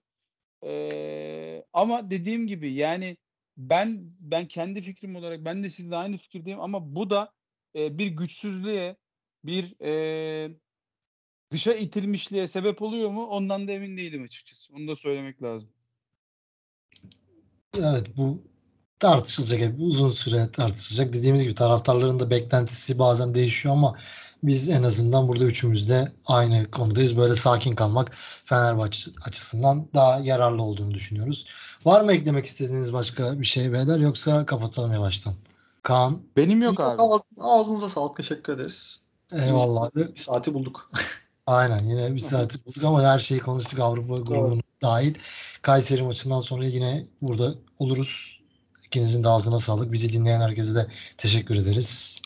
Ee, ama dediğim gibi yani ben ben kendi fikrim olarak ben de sizle aynı fikirdeyim ama bu da e, bir güçsüzlüğe bir e, dışa itilmişliğe sebep oluyor mu? Ondan da emin değilim açıkçası. Onu da söylemek lazım. Evet bu tartışılacak uzun süre tartışılacak. Dediğimiz gibi taraftarların da beklentisi bazen değişiyor ama biz en azından burada üçümüz de aynı konudayız. Böyle sakin kalmak Fenerbahçe açısından daha yararlı olduğunu düşünüyoruz. Var mı eklemek istediğiniz başka bir şey beyler yoksa kapatalım yavaştan. Kaan Benim yok abi. Ağız- ağzınıza sağlık. Teşekkür ederiz. eyvallah abi. Bir saati bulduk. Aynen yine bir saati bulduk ama her şeyi konuştuk Avrupa grubunun dahil. Kayseri maçından sonra yine burada oluruz. İkinizin de ağzına sağlık. Bizi dinleyen herkese de teşekkür ederiz.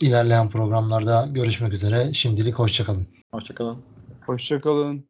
İlerleyen programlarda görüşmek üzere. Şimdilik hoşçakalın. Hoşçakalın. Hoşçakalın.